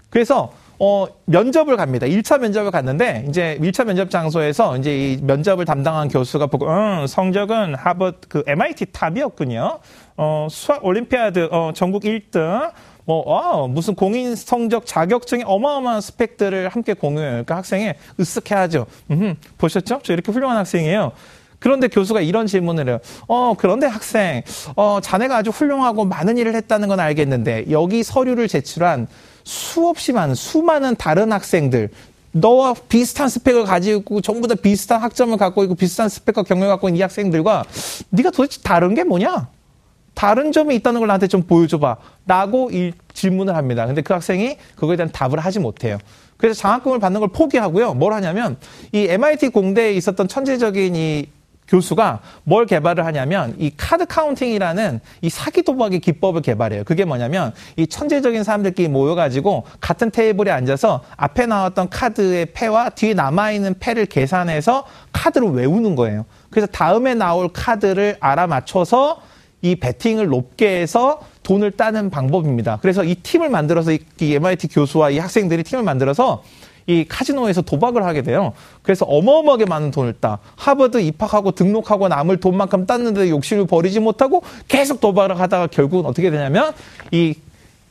그래서 어, 면접을 갑니다. 1차 면접을 갔는데, 이제 1차 면접 장소에서 이제 이 면접을 담당한 교수가 보고, 음, 성적은 하버드, 그 MIT 탑이었군요. 어, 수학 올림피아드, 어, 전국 1등. 뭐, 어, 무슨 공인 성적 자격증의 어마어마한 스펙들을 함께 공유해요. 그러니까 학생이 으쓱해 하죠. 음, 보셨죠? 저 이렇게 훌륭한 학생이에요. 그런데 교수가 이런 질문을 해요. 어, 그런데 학생, 어, 자네가 아주 훌륭하고 많은 일을 했다는 건 알겠는데, 여기 서류를 제출한 수없이 많은, 수많은 다른 학생들, 너와 비슷한 스펙을 가지고 전부 다 비슷한 학점을 갖고 있고 비슷한 스펙과 경력을 갖고 있는 이 학생들과 네가 도대체 다른 게 뭐냐? 다른 점이 있다는 걸 나한테 좀 보여줘봐. 라고 이 질문을 합니다. 근데 그 학생이 그거에 대한 답을 하지 못해요. 그래서 장학금을 받는 걸 포기하고요. 뭘 하냐면 이 MIT 공대에 있었던 천재적인 이 교수가 뭘 개발을 하냐면 이 card counting이라는 이 사기 도박의 기법을 개발해요. 그게 뭐냐면 이 천재적인 사람들끼리 모여가지고 같은 테이블에 앉아서 앞에 나왔던 카드의 패와 뒤에 남아있는 패를 계산해서 카드를 외우는 거예요. 그래서 다음에 나올 카드를 알아맞혀서 이 베팅을 높게 해서 돈을 따는 방법입니다. 그래서 이 팀을 만들어서 이 MIT 교수와 이 학생들이 팀을 만들어서 이 카지노에서 도박을 하게 돼요. 그래서 어마어마하게 많은 돈을 따. 하버드 입학하고 등록하고 남을 돈만큼 땄는데 욕심을 버리지 못하고 계속 도박을 하다가 결국은 어떻게 되냐면 이,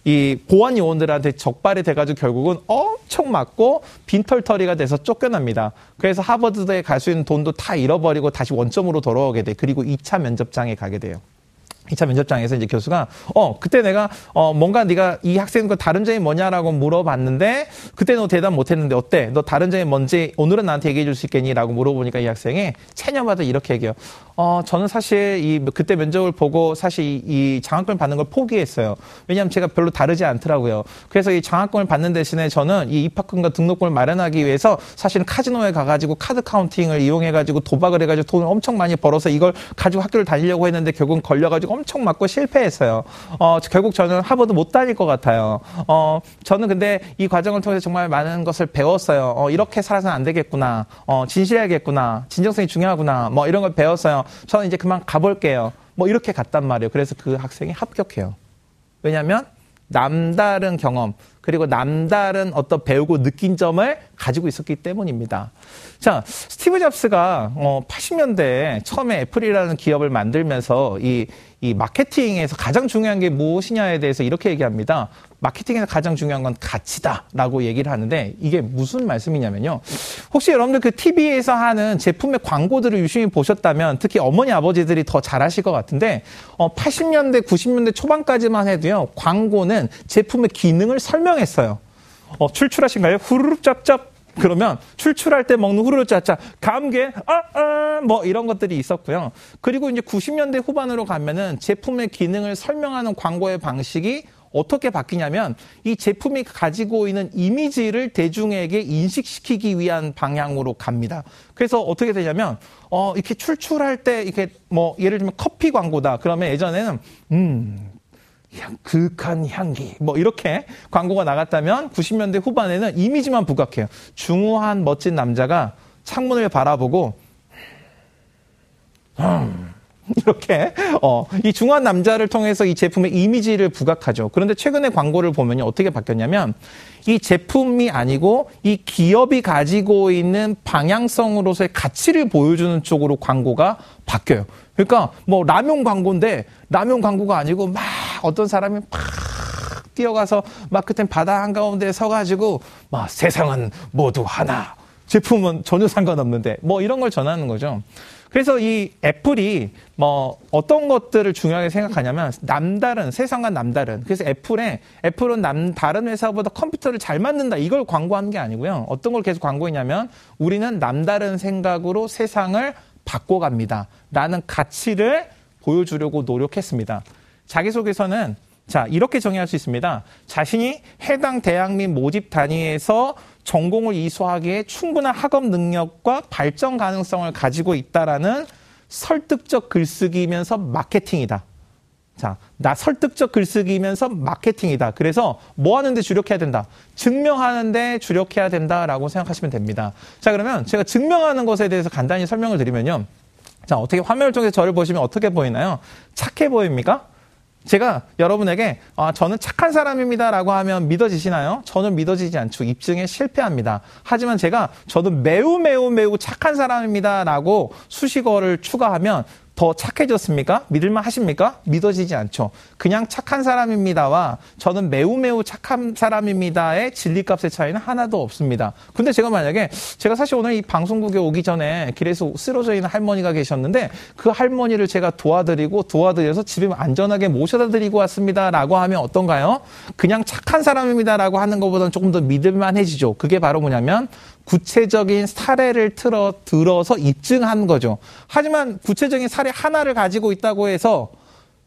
이 보안 요원들한테 적발이 돼가지고 결국은 엄청 맞고 빈털터리가 돼서 쫓겨납니다. 그래서 하버드에 갈 수 있는 돈도 다 잃어버리고 다시 원점으로 돌아오게 돼. 그리고 2차 면접장에 가게 돼요. 2차 면접장에서 이제 교수가 어 그때 내가 어 뭔가 네가 이 학생과 다른 점이 뭐냐라고 물어봤는데 그때 너 대답 못했는데 어때? 너 다른 점이 뭔지 오늘은 나한테 얘기해 줄 수 있겠니?라고 물어보니까 이 학생이 체념하다 이렇게 얘기해요. 어 저는 사실 이 그때 면접을 보고 사실 이 장학금을 받는 걸 포기했어요. 왜냐하면 제가 별로 다르지 않더라고요. 그래서 이 장학금을 받는 대신에 저는 이 입학금과 등록금을 마련하기 위해서 사실은 카지노에 가가지고 카드 카운팅을 이용해가지고 도박을 해가지고 돈을 엄청 많이 벌어서 이걸 가지고 학교를 다니려고 했는데 결국은 걸려가지고 엄청 맞고 실패했어요. 어, 결국 저는 하버드 못 다닐 것 같아요. 어, 저는 근데 이 과정을 통해서 정말 많은 것을 배웠어요. 어, 이렇게 살아서는 안 되겠구나. 어, 진실해야겠구나. 진정성이 중요하구나. 뭐 이런 걸 배웠어요. 저는 이제 그만 가볼게요. 뭐 이렇게 갔단 말이에요. 그래서 그 학생이 합격해요. 왜냐하면 남다른 경험 그리고 남다른 어떤 배우고 느낀 점을 가지고 있었기 때문입니다. 자, 스티브 잡스가 어 80년대에 처음에 애플이라는 기업을 만들면서 이, 이 마케팅에서 가장 중요한 게 무엇이냐에 대해서 이렇게 얘기합니다. 마케팅에서 가장 중요한 건 가치다라고 얘기를 하는데 이게 무슨 말씀이냐면요. 혹시 여러분들 그 TV에서 하는 제품의 광고들을 유심히 보셨다면 특히 어머니 아버지들이 더 잘하실 것 같은데 어 80년대 90년대 초반까지만 해도요. 광고는 제품의 기능을 설명했어요. 어 출출하신가요? 후루룩 짭짭 그러면 출출할 때 먹는 후루룩 짜짜 감개 아아뭐 이런 것들이 있었고요. 그리고 이제 90년대 후반으로 가면은 제품의 기능을 설명하는 광고의 방식이 어떻게 바뀌냐면 이 제품이 가지고 있는 이미지를 대중에게 인식시키기 위한 방향으로 갑니다. 그래서 어떻게 되냐면 어 이렇게 출출할 때 이렇게 뭐 예를 들면 커피 광고다. 그러면 예전에는 음 향, 그윽한 향기. 뭐, 이렇게 광고가 나갔다면 90년대 후반에는 이미지만 부각해요. 중후한 멋진 남자가 창문을 바라보고, 음, 이렇게 어, 이 중한 남자를 통해서 이 제품의 이미지를 부각하죠. 그런데 최근에 광고를 보면 어떻게 바뀌었냐면 이 제품이 아니고 이 기업이 가지고 있는 방향성으로서의 가치를 보여주는 쪽으로 광고가 바뀌어요. 그러니까 뭐 라면 광고인데 라면 광고가 아니고 막 어떤 사람이 막 뛰어가서 막 그땐 바다 한가운데 서가지고 막 세상은 모두 하나 제품은 전혀 상관없는데 뭐 이런 걸 전하는 거죠. 그래서 이 애플이 뭐 어떤 것들을 중요하게 생각하냐면 남다른 세상과 남다른. 그래서 애플에 애플은 남 다른 회사보다 컴퓨터를 잘 만든다. 이걸 광고하는 게 아니고요. 어떤 걸 계속 광고했냐면 우리는 남다른 생각으로 세상을 바꿔갑니다. 라는 가치를 보여주려고 노력했습니다. 자기소개서는 자 이렇게 정의할 수 있습니다. 자신이 해당 대학 및 모집 단위에서 전공을 이수하기에 충분한 학업 능력과 발전 가능성을 가지고 있다라는 설득적 글쓰기면서 마케팅이다. 자, 나 설득적 글쓰기면서 마케팅이다. 그래서 뭐 하는데 주력해야 된다? 증명하는데 주력해야 된다라고 생각하시면 됩니다. 자, 그러면 제가 증명하는 것에 대해서 간단히 설명을 드리면요. 자, 어떻게 화면을 통해서 저를 보시면 어떻게 보이나요? 착해 보입니까? 제가 여러분에게 아, 저는 착한 사람입니다라고 하면 믿어지시나요? 저는 믿어지지 않죠. 입증에 실패합니다. 하지만 제가 저는 매우 매우 매우 착한 사람입니다라고 수식어를 추가하면 더 착해졌습니까? 믿을만 하십니까? 믿어지지 않죠. 그냥 착한 사람입니다와 저는 매우 매우 착한 사람입니다의 진리값의 차이는 하나도 없습니다. 근데 제가 만약에 제가 사실 오늘 이 방송국에 오기 전에 길에서 쓰러져 있는 할머니가 계셨는데 그 할머니를 제가 도와드리고 도와드려서 집에 안전하게 모셔다 드리고 왔습니다라고 하면 어떤가요? 그냥 착한 사람입니다라고 하는 것보다는 조금 더 믿을만해지죠. 그게 바로 뭐냐면 구체적인 사례를 틀어 들어서 입증한 거죠. 하지만 구체적인 사례 하나를 가지고 있다고 해서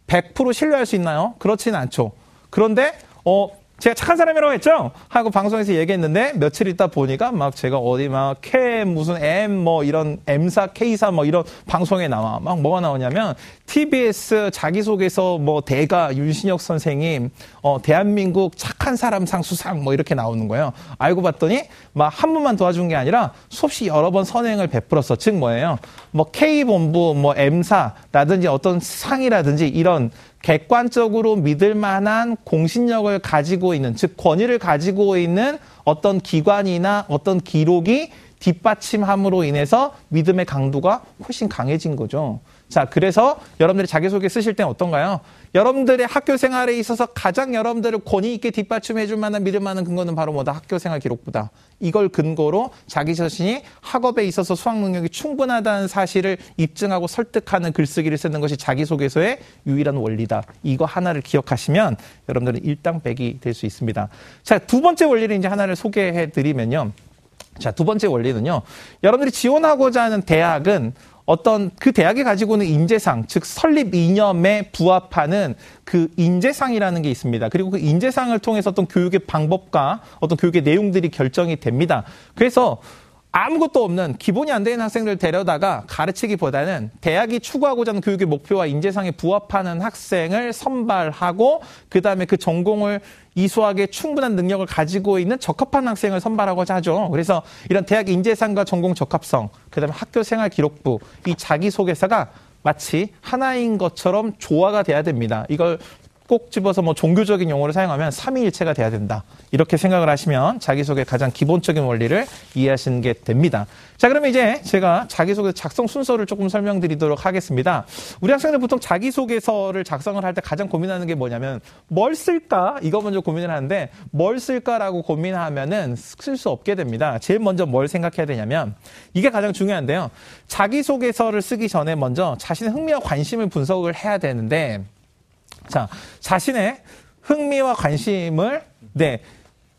100% 신뢰할 수 있나요? 그렇지는 않죠. 그런데 어 제가 착한 사람이라고 했죠? 하고 방송에서 얘기했는데 며칠 있다 보니까 막 제가 어디 막 K 무슨 M 뭐 이런 M사 K사 뭐 이런 방송에 나와. 막 뭐가 나오냐면 TBS 자기소개서 뭐 대가 윤신혁 선생님 어 대한민국 착한 사람 상 수상 뭐 이렇게 나오는 거예요. 알고 봤더니 막한 분만 도와준 게 아니라 수없이 여러 번 선행을 베풀었어. 즉 뭐예요? 뭐 K본부 뭐 M사라든지 어떤 상이라든지 이런 객관적으로 믿을 만한 공신력을 가지고 있는, 즉, 권위를 가지고 있는 어떤 기관이나 어떤 기록이 뒷받침함으로 인해서 믿음의 강도가 훨씬 강해진 거죠. 자, 그래서 여러분들이 자기소개 쓰실 땐 어떤가요? 여러분들의 학교 생활에 있어서 가장 여러분들을 권위 있게 뒷받침해 줄 만한 믿을 만한 근거는 바로 뭐다? 학교 생활 기록부다. 이걸 근거로 자기 자신이 학업에 있어서 수학 능력이 충분하다는 사실을 입증하고 설득하는 글쓰기를 쓰는 것이 자기소개서의 유일한 원리다. 이거 하나를 기억하시면 여러분들은 일당백이 될 수 있습니다. 자, 두 번째 원리를 이제 하나를 소개해 드리면요. 자, 두 번째 원리는요. 여러분들이 지원하고자 하는 대학은 어떤 그 대학이 가지고 있는 인재상, 즉 설립 이념에 부합하는 그 인재상이라는 게 있습니다. 그리고 그 인재상을 통해서 어떤 교육의 방법과 어떤 교육의 내용들이 결정이 됩니다. 그래서 아무것도 없는 기본이 안 되는 학생들 데려다가 가르치기보다는 대학이 추구하고자 하는 교육의 목표와 인재상에 부합하는 학생을 선발하고 그다음에 그 전공을 이수하게 충분한 능력을 가지고 있는 적합한 학생을 선발하고자 하죠. 그래서 이런 대학 인재상과 전공 적합성, 그다음에 학교 생활 기록부, 이 자기소개서가 마치 하나인 것처럼 조화가 돼야 됩니다. 이걸 꼭 집어서 뭐 종교적인 용어를 사용하면 삼위일체가 돼야 된다. 이렇게 생각을 하시면 자기소개 가장 기본적인 원리를 이해하시는 게 됩니다. 자, 그러면 이제 제가 자기소개 작성 순서를 조금 설명드리도록 하겠습니다. 우리 학생들 보통 자기소개서를 작성을 할 때 가장 고민하는 게 뭐냐면 뭘 쓸까? 이거 먼저 고민을 하는데 뭘 쓸까라고 고민하면은 쓸 수 없게 됩니다. 제일 먼저 뭘 생각해야 되냐면 이게 가장 중요한데요. 자기소개서를 쓰기 전에 먼저 자신의 흥미와 관심을 분석을 해야 되는데 자, 자신의 흥미와 관심을, 네,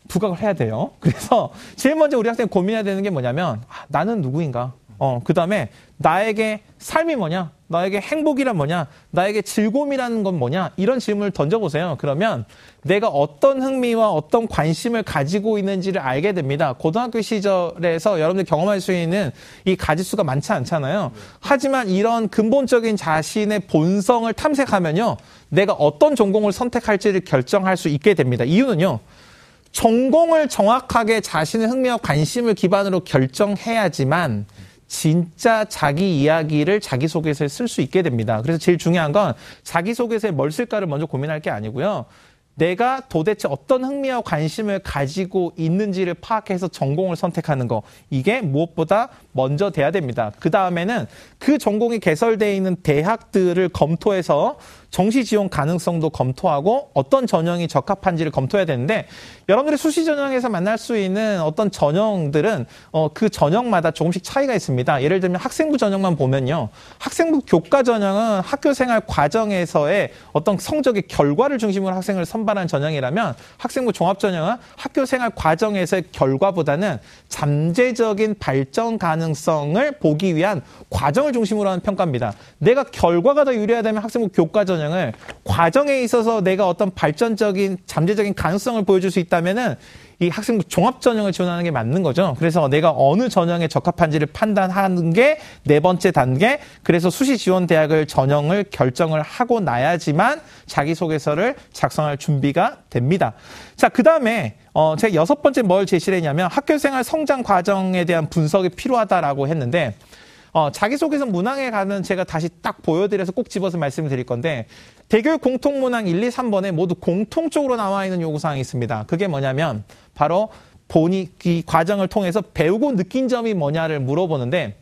부각을 해야 돼요. 그래서 제일 먼저 우리 학생이 고민해야 되는 게 뭐냐면, 아, 나는 누구인가? 어, 그 다음에 나에게 삶이 뭐냐? 나에게 행복이란 뭐냐? 나에게 즐거움이라는 건 뭐냐? 이런 질문을 던져보세요. 그러면 내가 어떤 흥미와 어떤 관심을 가지고 있는지를 알게 됩니다. 고등학교 시절에서 여러분들 경험할 수 있는 이 가지수가 많지 않잖아요. 하지만 이런 근본적인 자신의 본성을 탐색하면요. 내가 어떤 전공을 선택할지를 결정할 수 있게 됩니다. 이유는요. 전공을 정확하게 자신의 흥미와 관심을 기반으로 결정해야지만 진짜 자기 이야기를 자기소개서에 쓸 수 있게 됩니다. 그래서 제일 중요한 건 자기소개서에 뭘 쓸까를 먼저 고민할 게 아니고요. 내가 도대체 어떤 흥미와 관심을 가지고 있는지를 파악해서 전공을 선택하는 거. 이게 무엇보다 먼저 돼야 됩니다. 그 다음에는 그 전공이 개설되어 있는 대학들을 검토해서 정시 지원 가능성도 검토하고 어떤 전형이 적합한지를 검토해야 되는데 여러분들이 수시 전형에서 만날 수 있는 어떤 전형들은 어, 그 전형마다 조금씩 차이가 있습니다. 예를 들면 학생부 전형만 보면요. 학생부 교과 전형은 학교 생활 과정에서의 어떤 성적의 결과를 중심으로 학생을 선발한 전형이라면 학생부 종합 전형은 학교 생활 과정에서의 결과보다는 잠재적인 발전 가능성을 보기 위한 과정을 중심으로 하는 평가입니다. 내가 결과가 더 유리하다면 학생부 교과 전형 전형을 과정에 있어서 내가 어떤 발전적인 잠재적인 가능성을 보여줄 수 있다면은 이 학생부 종합 전형을 지원하는 게 맞는 거죠. 그래서 내가 어느 전형에 적합한지를 판단하는 게 네 번째 단계. 그래서 수시 지원 대학을 전형을 결정을 하고 나야지만 자기 소개서를 작성할 준비가 됩니다. 자, 그 다음에 어, 제가 여섯 번째 뭘 제시를 했냐면 학교생활 성장 과정에 대한 분석이 필요하다라고 했는데 어, 자기소개서 문항에 가면 제가 다시 딱 보여드려서 꼭 집어서 말씀을 드릴 건데 대교육 공통문항 1, 2, 3번에 모두 공통적으로 나와 있는 요구사항이 있습니다. 그게 뭐냐면 바로 본이 이 과정을 통해서 배우고 느낀 점이 뭐냐를 물어보는데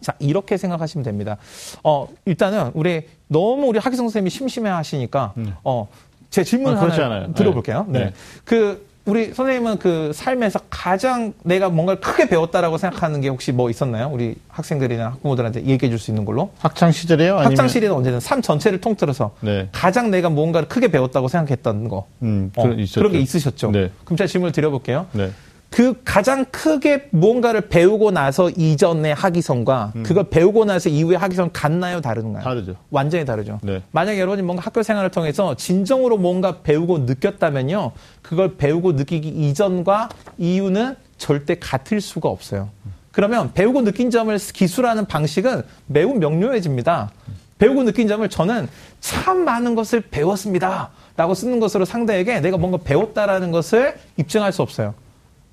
자, 이렇게 생각하시면 됩니다. 어, 일단은 우리 너무 우리 학생 선생님이 심심해 하시니까 음. 어, 제 질문 아, 하나 들어볼게요. 네. 네. 그 우리 선생님은 그 삶에서 가장 내가 뭔가를 크게 배웠다라고 생각하는 게 혹시 뭐 있었나요? 우리 학생들이나 학부모들한테 얘기해 줄 수 있는 걸로? 학창 시절에요? 학창 시절은 언제든 삶 전체를 통틀어서 네. 가장 내가 뭔가를 크게 배웠다고 생각했던 거. 음, 어, 그런 게 있으셨죠. 네. 그럼 제가 질문을 드려볼게요. 네. 그 가장 크게 무언가를 배우고 나서 이전의 학위성과 음. 그걸 배우고 나서 이후의 학위성 같나요? 다른가요? 다르죠. 완전히 다르죠. 네. 만약 여러분이 뭔가 학교 생활을 통해서 진정으로 뭔가 배우고 느꼈다면요. 그걸 배우고 느끼기 이전과 이후는 절대 같을 수가 없어요. 그러면 배우고 느낀 점을 기술하는 방식은 매우 명료해집니다. 배우고 느낀 점을 저는 참 많은 것을 배웠습니다. 라고 쓰는 것으로 상대에게 내가 뭔가 배웠다라는 것을 입증할 수 없어요.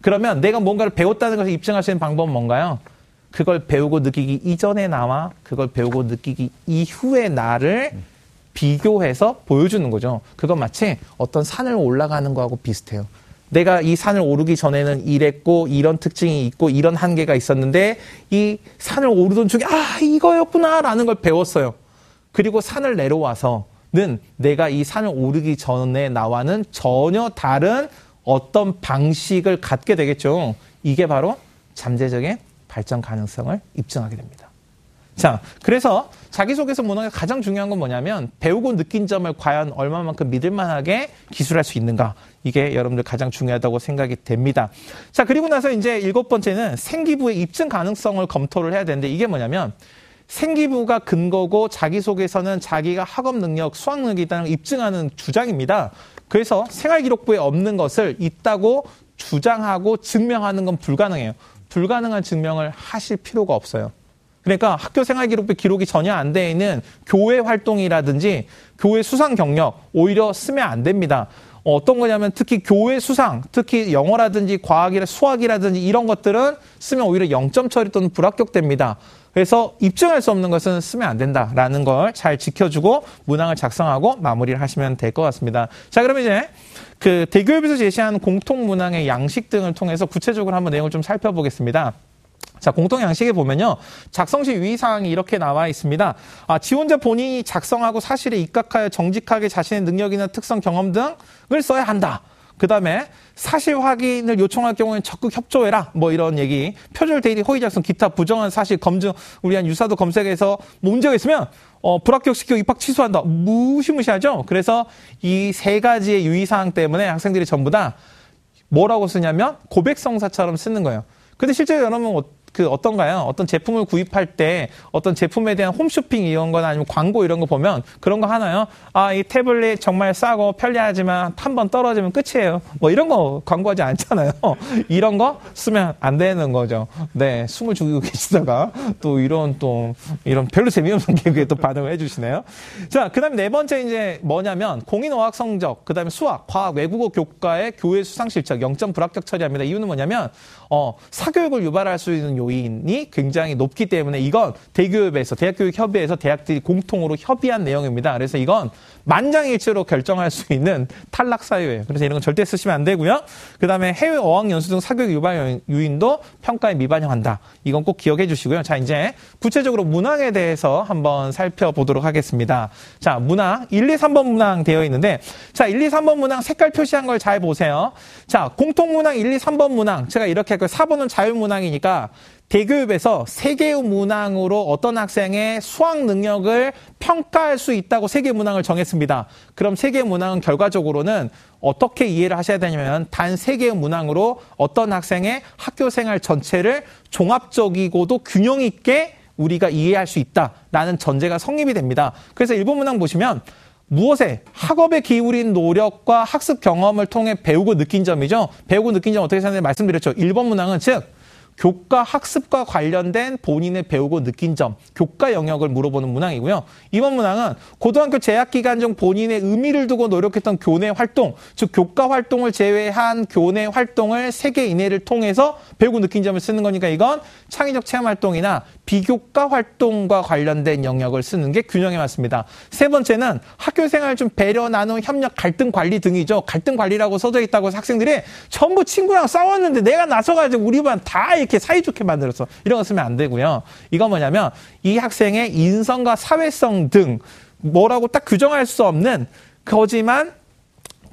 그러면 내가 뭔가를 배웠다는 것을 입증할 수 있는 방법은 뭔가요? 그걸 배우고 느끼기 이전의 나와 그걸 배우고 느끼기 이후의 나를 비교해서 보여주는 거죠. 그건 마치 어떤 산을 올라가는 거하고 비슷해요. 내가 이 산을 오르기 전에는 이랬고 이런 특징이 있고 이런 한계가 있었는데 이 산을 오르던 중에 아 이거였구나라는 걸 배웠어요. 그리고 산을 내려와서는 내가 이 산을 오르기 전에 나와는 전혀 다른 어떤 방식을 갖게 되겠죠. 이게 바로 잠재적인 발전 가능성을 입증하게 됩니다. 자, 그래서 자기소개서 문항에 가장 중요한 건 뭐냐면 배우고 느낀 점을 과연 얼마만큼 믿을만하게 기술할 수 있는가. 이게 여러분들 가장 중요하다고 생각이 됩니다. 자, 그리고 나서 이제 일곱 번째는 생기부의 입증 가능성을 검토를 해야 되는데 이게 뭐냐면 생기부가 근거고 자기소개서는 자기가 학업 능력, 수학 능력이 있다는 걸 입증하는 주장입니다. 그래서 생활기록부에 없는 것을 있다고 주장하고 증명하는 건 불가능해요. 불가능한 증명을 하실 필요가 없어요. 그러니까 학교 생활 기록부 기록이 전혀 안 돼 있는 교회 활동이라든지 교회 수상 경력 오히려 쓰면 안 됩니다. 어떤 거냐면 특히 교회 수상, 특히 영어라든지 과학이라 수학이라든지 이런 것들은 쓰면 오히려 0점 처리 또는 불합격됩니다. 그래서 입증할 수 없는 것은 쓰면 안 된다라는 걸 잘 지켜주고 문항을 작성하고 마무리를 하시면 될 것 같습니다. 자, 그러면 이제 그 대교협에서 제시한 공통 문항의 양식 등을 통해서 구체적으로 한번 내용을 좀 살펴보겠습니다. 자, 공통 양식에 보면요. 작성 시 유의사항이 이렇게 나와 있습니다. 아, 지원자 본인이 작성하고 사실에 입각하여 정직하게 자신의 능력이나 특성, 경험 등을 써야 한다. 그 다음에 사실 확인을 요청할 경우에는 적극 협조해라. 뭐 이런 얘기. 표절 데이터 허위 작성, 기타 부정한 사실 검증, 우리 한 유사도 검색해서 문제가 있으면 어, 불합격시키고 입학 취소한다. 무시무시하죠? 그래서 이 세 가지의 유의사항 때문에 학생들이 전부 다 뭐라고 쓰냐면 고백성사처럼 쓰는 거예요. 근데 실제로 여러분 그 어떤가요? 어떤 제품을 구입할 때 어떤 제품에 대한 홈쇼핑 이런 거나 아니면 광고 이런 거 보면 그런 거 하나요? 아, 이 태블릿 정말 싸고 편리하지만 한 번 떨어지면 끝이에요. 뭐 이런 거 광고하지 않잖아요. 이런 거 쓰면 안 되는 거죠. 네, 숨을 죽이고 계시다가 또 이런 또 이런 별로 재미없는 개그에 또 반응을 해 주시네요. 자, 그 다음에 네 번째 이제 뭐냐면 공인어학 성적, 그 다음에 수학, 과학, 외국어 교과의 교회 수상 실적 0점 불합격 처리합니다. 이유는 뭐냐면 어, 사교육을 유발할 수 있는 요인이 굉장히 높기 때문에 이건 대교협에서 대학교육협의회에서 대학들이 공통으로 협의한 내용입니다. 그래서 이건 만장일치로 결정할 수 있는 탈락 사유예요. 그래서 이런 건 절대 쓰시면 안 되고요. 그다음에 해외 어학 연수 등 사교육 유발 요인도 평가에 미반영한다. 이건 꼭 기억해 주시고요. 자, 이제 구체적으로 문항에 대해서 한번 살펴보도록 하겠습니다. 자, 문항 1, 2, 3번 문항 되어 있는데 자, 1, 2, 3번 문항 색깔 표시한 걸 잘 보세요. 자, 공통 문항 1, 2, 3번 문항 제가 이렇게 할거예요 4번은 자유 문항이니까 대교육에서 세계의 문항으로 어떤 학생의 수학 능력을 평가할 수 있다고 세계 문항을 정했습니다. 그럼 세계 문항은 결과적으로는 어떻게 이해를 하셔야 되냐면 단 세계의 문항으로 어떤 학생의 학교 생활 전체를 종합적이고도 균형 있게 우리가 이해할 수 있다라는 전제가 성립이 됩니다. 그래서 일본 문항 보시면 무엇에 학업에 기울인 노력과 학습 경험을 통해 배우고 느낀 점이죠. 배우고 느낀 점 어떻게 생각하는지 말씀드렸죠. 일본 문항은 즉 교과 학습과 관련된 본인의 배우고 느낀 점, 교과 영역을 물어보는 문항이고요. 이번 문항은 고등학교 재학 기간 중 본인의 의미를 두고 노력했던 교내 활동, 즉 교과 활동을 제외한 교내 활동을 세 개 이내를 통해서 배우고 느낀 점을 쓰는 거니까 이건 창의적 체험 활동이나 비교과 활동과 관련된 영역을 쓰는 게 균형에 맞습니다. 세 번째는 학교 생활 좀 배려, 나눔, 협력, 갈등 관리 등이죠. 갈등 관리라고 써져 있다고 해서 학생들이 전부 친구랑 싸웠는데 내가 나서가지고 우리 반 다 이렇게 사이좋게 만들었어. 이런 거 쓰면 안 되고요. 이건 뭐냐면 이 학생의 인성과 사회성 등 뭐라고 딱 규정할 수 없는 거지만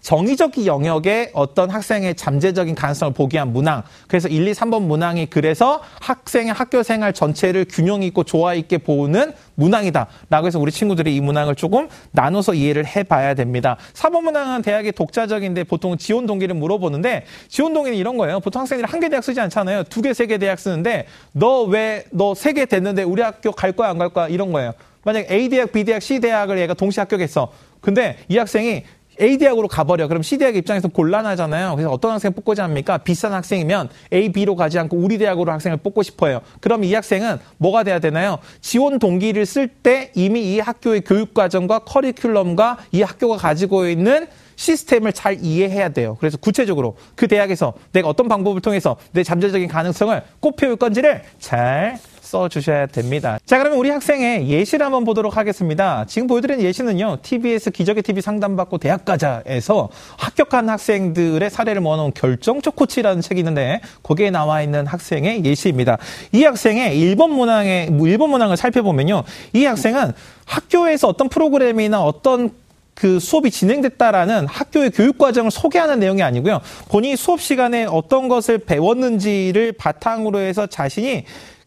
정의적 영역에 어떤 학생의 잠재적인 가능성을 보기 위한 문항. 그래서 1, 2, 3번 문항이 그래서 학생의 학교 생활 전체를 균형 있고 조화 있게 보는 문항이다. 라고 해서 우리 친구들이 이 문항을 조금 나눠서 이해를 해봐야 됩니다. 4번 문항은 대학의 독자적인데 보통 지원 동기를 물어보는데 지원 동기는 이런 거예요. 보통 학생들이 한 개 대학 쓰지 않잖아요. 두 개, 세 개 대학 쓰는데 너 왜 너 세 개 됐는데 우리 학교 갈 거야 안 갈 거야 이런 거예요. 만약 A 대학, B 대학, C 대학을 얘가 동시 합격했어. 근데 이 학생이 A 대학으로 가버려. 그럼 C 대학 입장에서 곤란하잖아요. 그래서 어떤 학생 뽑고자 합니까? 비싼 학생이면 A, B로 가지 않고 우리 대학으로 학생을 뽑고 싶어요. 그럼 이 학생은 뭐가 돼야 되나요? 지원 동기를 쓸 때 이미 이 학교의 교육과정과 커리큘럼과 이 학교가 가지고 있는 시스템을 잘 이해해야 돼요. 그래서 구체적으로 그 대학에서 내가 어떤 방법을 통해서 내 잠재적인 가능성을 꽃피울 건지를 잘 써주셔야 됩니다. 자, 그러면 우리 학생의 예시를 한번 보도록 하겠습니다. 지금 보여드린 예시는요, TBS 기적의 TV 상담받고 대학 가자에서 합격한 학생들의 사례를 모아놓은 결정적 코치라는 책이 있는데, 거기에 나와 있는 학생의 예시입니다. 이 학생의 일본 문항의, 일본 문항을 살펴보면요, 이 학생은 학교에서 어떤 프로그램이나 어떤 그 수업이 진행됐다라는 학교의 교육 과정을 소개하는 내용이 아니고요. 본인이 수업 시간에 어떤 것을 배웠는지를 바탕으로 해서 자신이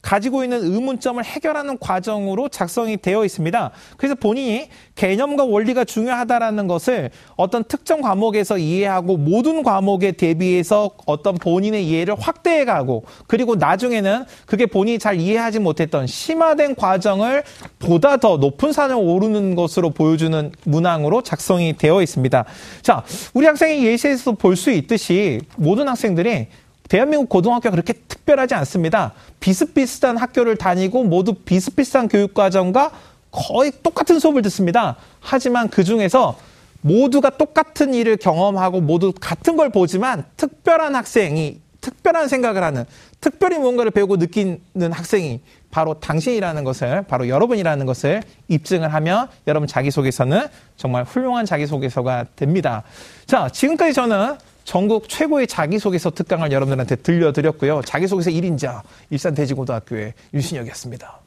가지고 있는 의문점을 해결하는 과정으로 작성이 되어 있습니다. 그래서 본인이 개념과 원리가 중요하다라는 것을 어떤 특정 과목에서 이해하고 모든 과목에 대비해서 어떤 본인의 이해를 확대해 가고 그리고 나중에는 그게 본인이 잘 이해하지 못했던 심화된 과정을 보다 더 높은 산을 오르는 것으로 보여주는 문항으로 작성이 되어 있습니다. 자, 우리 학생의 예시에서 볼 수 있듯이 모든 학생들이 대한민국 고등학교가 그렇게 특별하지 않습니다. 비슷비슷한 학교를 다니고 모두 비슷비슷한 교육과정과 거의 똑같은 수업을 듣습니다. 하지만 그 중에서 모두가 똑같은 일을 경험하고 모두 같은 걸 보지만 특별한 학생이 특별한 생각을 하는 특별히 뭔가를 배우고 느끼는 학생이 바로 당신이라는 것을 바로 여러분이라는 것을 입증을 하면 여러분 자기소개서는 정말 훌륭한 자기소개서가 됩니다. 자, 지금까지 저는 전국 최고의 자기소개서 특강을 여러분들한테 들려드렸고요. 자기소개서 1인자 일산대지고등학교의 유신혁이었습니다.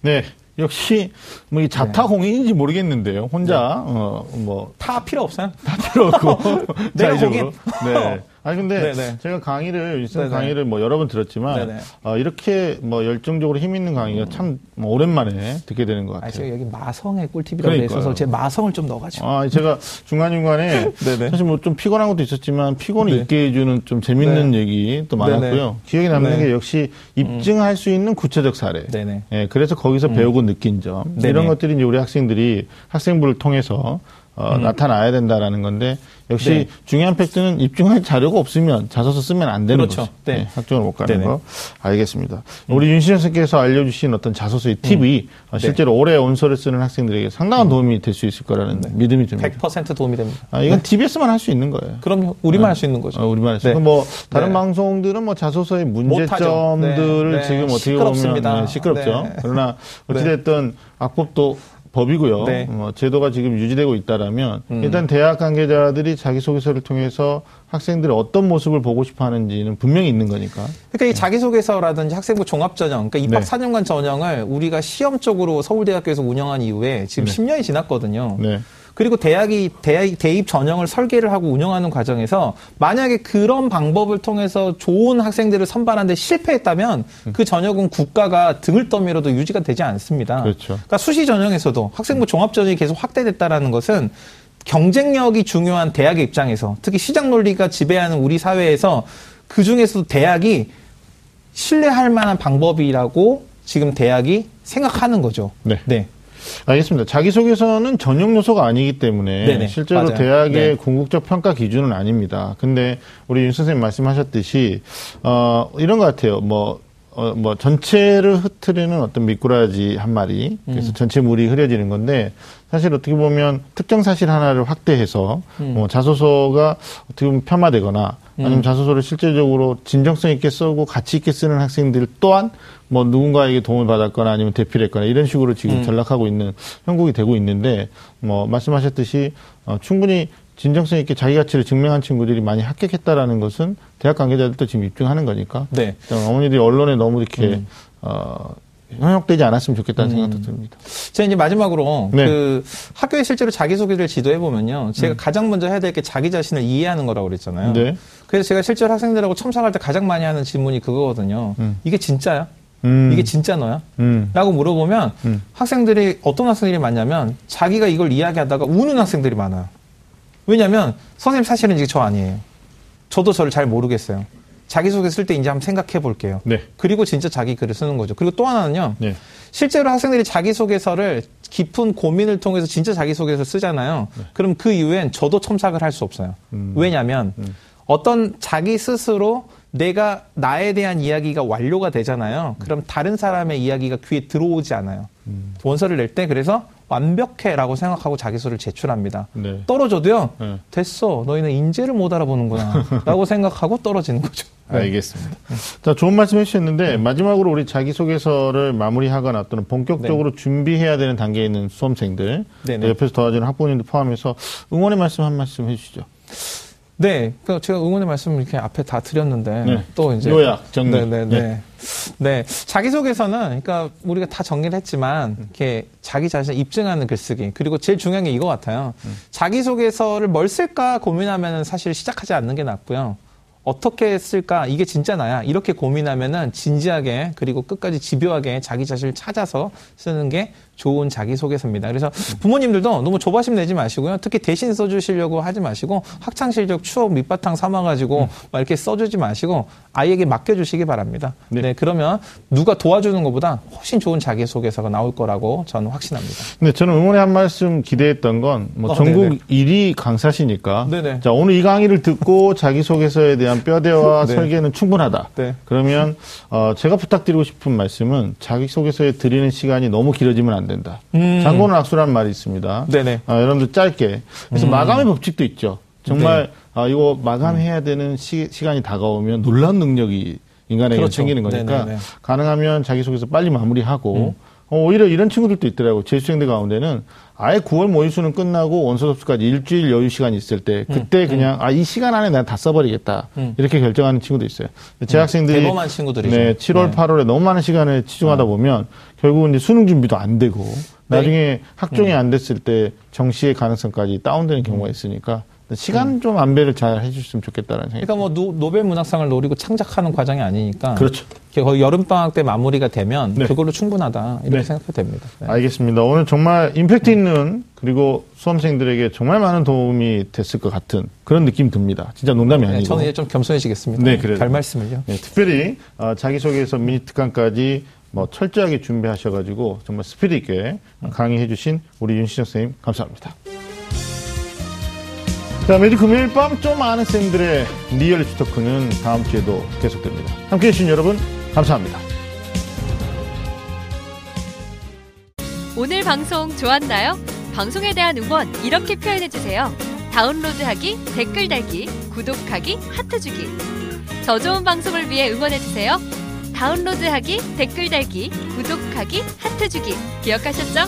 네. 역시 뭐 이 자타공인인지 모르겠는데요. 혼자 네. 어뭐 타 필요 없어요. 다 필요 없고 내가 공인. 네. 아니 근데 네네. 제가 강의를 일선 강의를 뭐 여러 번 들었지만 어, 이렇게 뭐 열정적으로 힘 있는 강의가 참뭐 오랜만에 듣게 되는 것 같아요. 아, 제가 여기 마성의 꿀팁이라고 해서 제 마성을 좀 넣어가지고. 아 제가 중간 중간에 사실 뭐 좀 피곤한 것도 있었지만 피곤을 네. 잊게 해주는 좀 재밌는 네. 얘기 또 많았고요. 네네. 기억에 남는 네. 게 역시 입증할 수 있는 구체적 사례. 네네. 예, 그래서 거기서 음. 배우고 느낀 점 이런 것들이 이제 우리 학생들이 학생부를 통해서 어, 음. 나타나야 된다라는 건데 역시 네. 중요한 팩트는 입증할 자료가 없으면 자소서 쓰면 안 되는 그렇죠. 거죠. 네. 네, 학종을 못 가는 네네. 거 알겠습니다. 음. 우리 윤신영 선생께서 알려주신 어떤 자소서의 팁이 음. 네. 실제로 올해 온서를 쓰는 학생들에게 상당한 음. 도움이 될 수 있을 거라는 네. 믿음이 듭니다. 100% 도움이 됩니다. 아, 이건 TBS만 할 수 있는 거예요. 그럼요. 우리만 할 수 있는 거죠. 어, 우리만 할 수 있는 뭐 다른 방송들은 뭐 자소서의 문제점들을 지금 어떻게 시끄럽습니다. 보면 시끄럽죠. 그러나 어찌됐든 악법도 법이고요. 네. 어, 제도가 지금 유지되고 있다라면 음. 일단 대학 관계자들이 자기소개서를 통해서 학생들이 어떤 모습을 보고 싶어 하는지는 분명히 있는 거니까. 그러니까 이 자기소개서라든지 학생부 종합전형, 그러니까 입학 네. 4년간 전형을 우리가 시험 적으로 서울대학교에서 운영한 이후에 지금 네. 10년이 지났거든요. 네. 그리고 대학이 대학, 대입 전형을 설계를 하고 운영하는 과정에서 만약에 그런 방법을 통해서 좋은 학생들을 선발하는데 실패했다면 음. 그 전형은 국가가 등을 떠밀어도 유지가 되지 않습니다. 그렇죠. 그러니까 수시 전형에서도 학생부 종합 전형이 계속 확대됐다라는 것은 경쟁력이 중요한 대학의 입장에서 특히 시장 논리가 지배하는 우리 사회에서 그 중에서도 대학이 신뢰할 만한 방법이라고 지금 대학이 생각하는 거죠. 네. 네. 알겠습니다. 자기소개서는 전용 요소가 아니기 때문에 네네, 실제로 맞아요. 대학의 네. 궁극적 평가 기준은 아닙니다. 근데 우리 윤 선생님 말씀하셨듯이 어 이런 것 같아요. 뭐 어, 뭐, 전체를 흐트리는 어떤 미꾸라지 한 마리, 그래서 음. 전체 물이 흐려지는 건데, 사실 어떻게 보면 특정 사실 하나를 확대해서, 음. 뭐, 자소서가 어떻게 보면 폄하되거나, 아니면 음. 자소서를 실제적으로 진정성 있게 쓰고 가치 있게 쓰는 학생들 또한 뭐 누군가에게 도움을 받았거나 아니면 대피를 했거나 이런 식으로 지금 음. 전락하고 있는 형국이 되고 있는데 뭐 말씀하셨듯이 어, 충분히 진정성 있게 자기 가치를 증명한 친구들이 많이 합격했다라는 것은 대학 관계자들도 지금 입증하는 거니까. 네. 어머니들이 언론에 너무 이렇게 음. 어, 현혹되지 않았으면 좋겠다는 생각도 듭니다. 제가 이제 마지막으로 네. 그 학교에 실제로 자기소개를 지도해 보면요. 제가 가장 먼저 해야 될 게 자기 자신을 이해하는 거라고 그랬잖아요. 네. 그래서 제가 실제로 학생들하고 첨삭할 때 가장 많이 하는 질문이 그거거든요. 이게 진짜야? 음. 이게 진짜 너야? 음. 라고 물어보면 음. 학생들이 어떤 학생들이 많냐면 자기가 이걸 이야기하다가 우는 학생들이 많아요. 왜냐면 선생님 사실은 이게 저 아니에요. 저도 저를 잘 모르겠어요. 자기소개 쓸 때 이제 한번 생각해 볼게요. 네. 그리고 진짜 자기 글을 쓰는 거죠. 그리고 또 하나는요. 네. 실제로 학생들이 자기소개서를 깊은 고민을 통해서 진짜 자기소개서 쓰잖아요. 그럼 그 이후엔 저도 첨삭을 할 수 없어요. 음. 왜냐하면 어떤 자기 스스로 내가 나에 대한 이야기가 완료가 되잖아요. 그럼 다른 사람의 이야기가 귀에 들어오지 않아요. 음. 원서를 낼 때 그래서 완벽해라고 생각하고 자기소를 제출합니다. 네. 떨어져도요. 네. 됐어. 너희는 인재를 못 알아보는구나라고 생각하고 떨어지는 거죠. 알겠습니다. 자, 좋은 말씀 해주셨는데, 마지막으로 우리 자기소개서를 마무리하거나 또는 본격적으로 준비해야 되는 단계에 있는 수험생들. 옆에서 도와주는 학부모님도 포함해서 응원의 말씀 한 말씀 해주시죠. 네, 그 제가 응원의 말씀을 이렇게 앞에 다 드렸는데 네. 또 이제 요약, 정리. 네, 네, 네. 네. 자기소개서는 그러니까 우리가 다 정리를 했지만 이렇게 자기 자신을 입증하는 글쓰기 그리고 제일 중요한 게 이거 같아요. 자기소개서를 뭘 쓸까 고민하면은 사실 시작하지 않는 게 낫고요. 어떻게 쓸까? 이게 진짜 나야. 이렇게 고민하면은 진지하게 그리고 끝까지 집요하게 자기 자신을 찾아서 쓰는 게 좋은 자기소개서입니다. 그래서 부모님들도 너무 조바심 내지 마시고요. 특히 대신 써주시려고 하지 마시고 학창시절 추억 밑바탕 삼아가지고 막 이렇게 써주지 마시고 아이에게 맡겨주시기 바랍니다. 네. 네. 그러면 누가 도와주는 것보다 훨씬 좋은 자기소개서가 나올 거라고 저는 확신합니다. 근데 저는 응원의 한 말씀 기대했던 건, 뭐, 어, 전국 네네. 1위 강사시니까. 네네. 자, 오늘 이 강의를 듣고 자기소개서에 대한 뼈대와 네. 설계는 충분하다. 네. 그러면, 어, 제가 부탁드리고 싶은 말씀은 자기소개서에 드리는 시간이 너무 길어지면 안 된다. 음. 장고는 악수라는 말이 있습니다. 네네. 아, 여러분들 짧게. 그래서 음. 마감의 법칙도 있죠. 정말 네. 아, 이거 마감해야 되는 시, 간이 다가오면 놀라운 능력이 인간에게 그렇죠. 생기는 거니까 네네네. 가능하면 자기소개서 빨리 마무리하고 음. 어, 오히려 이런 친구들도 있더라고. 재수생들 가운데는 아예 9월 모의수는 끝나고 원서 접수까지 일주일 여유 시간이 있을 때 그때 그냥 아이 시간 안에 내가 다 써버리겠다 음. 이렇게 결정하는 친구도 있어요. 제 학생들이 대범한 친구들이죠. 네, 7월, 네. 8월에 너무 많은 시간을 치중하다 보면 결국은 이제 수능 준비도 안 되고 나중에 학종이 안 됐을 때 정시의 가능성까지 다운되는 경우가 있으니까 시간 좀 안배를 잘 해주셨으면 좋겠다는 생각이 그러니까 뭐 노, 노벨 문학상을 노리고 창작하는 과정이 아니니까 그렇죠. 거의 여름 방학 때 마무리가 되면 네. 그걸로 충분하다 이렇게 네. 생각해도 됩니다. 네. 알겠습니다. 오늘 정말 임팩트 있는 그리고 수험생들에게 정말 많은 도움이 됐을 것 같은 그런 느낌 듭니다. 진짜 농담이 네, 아니고. 저는 이제 좀 겸손해지겠습니다. 네, 그래요. 별 말씀을요. 네, 특별히 어, 자기소개서 미니 특강까지 뭐 철저하게 준비하셔가지고 정말 스피드 있게 강의해주신 우리 윤시정 선생님 감사합니다. 자, 매주 금요일 밤 좀 아는 쌤들의 리얼리티 토크는 다음 주에도 계속됩니다. 함께 해주신 여러분 감사합니다. 오늘 방송 좋았나요? 방송에 대한 응원 이렇게 표현해주세요. 다운로드하기, 댓글 달기, 구독하기, 하트 주기. 저 좋은 방송을 위해 응원해주세요. 다운로드하기, 댓글 달기, 구독하기, 하트 주기. 기억하셨죠?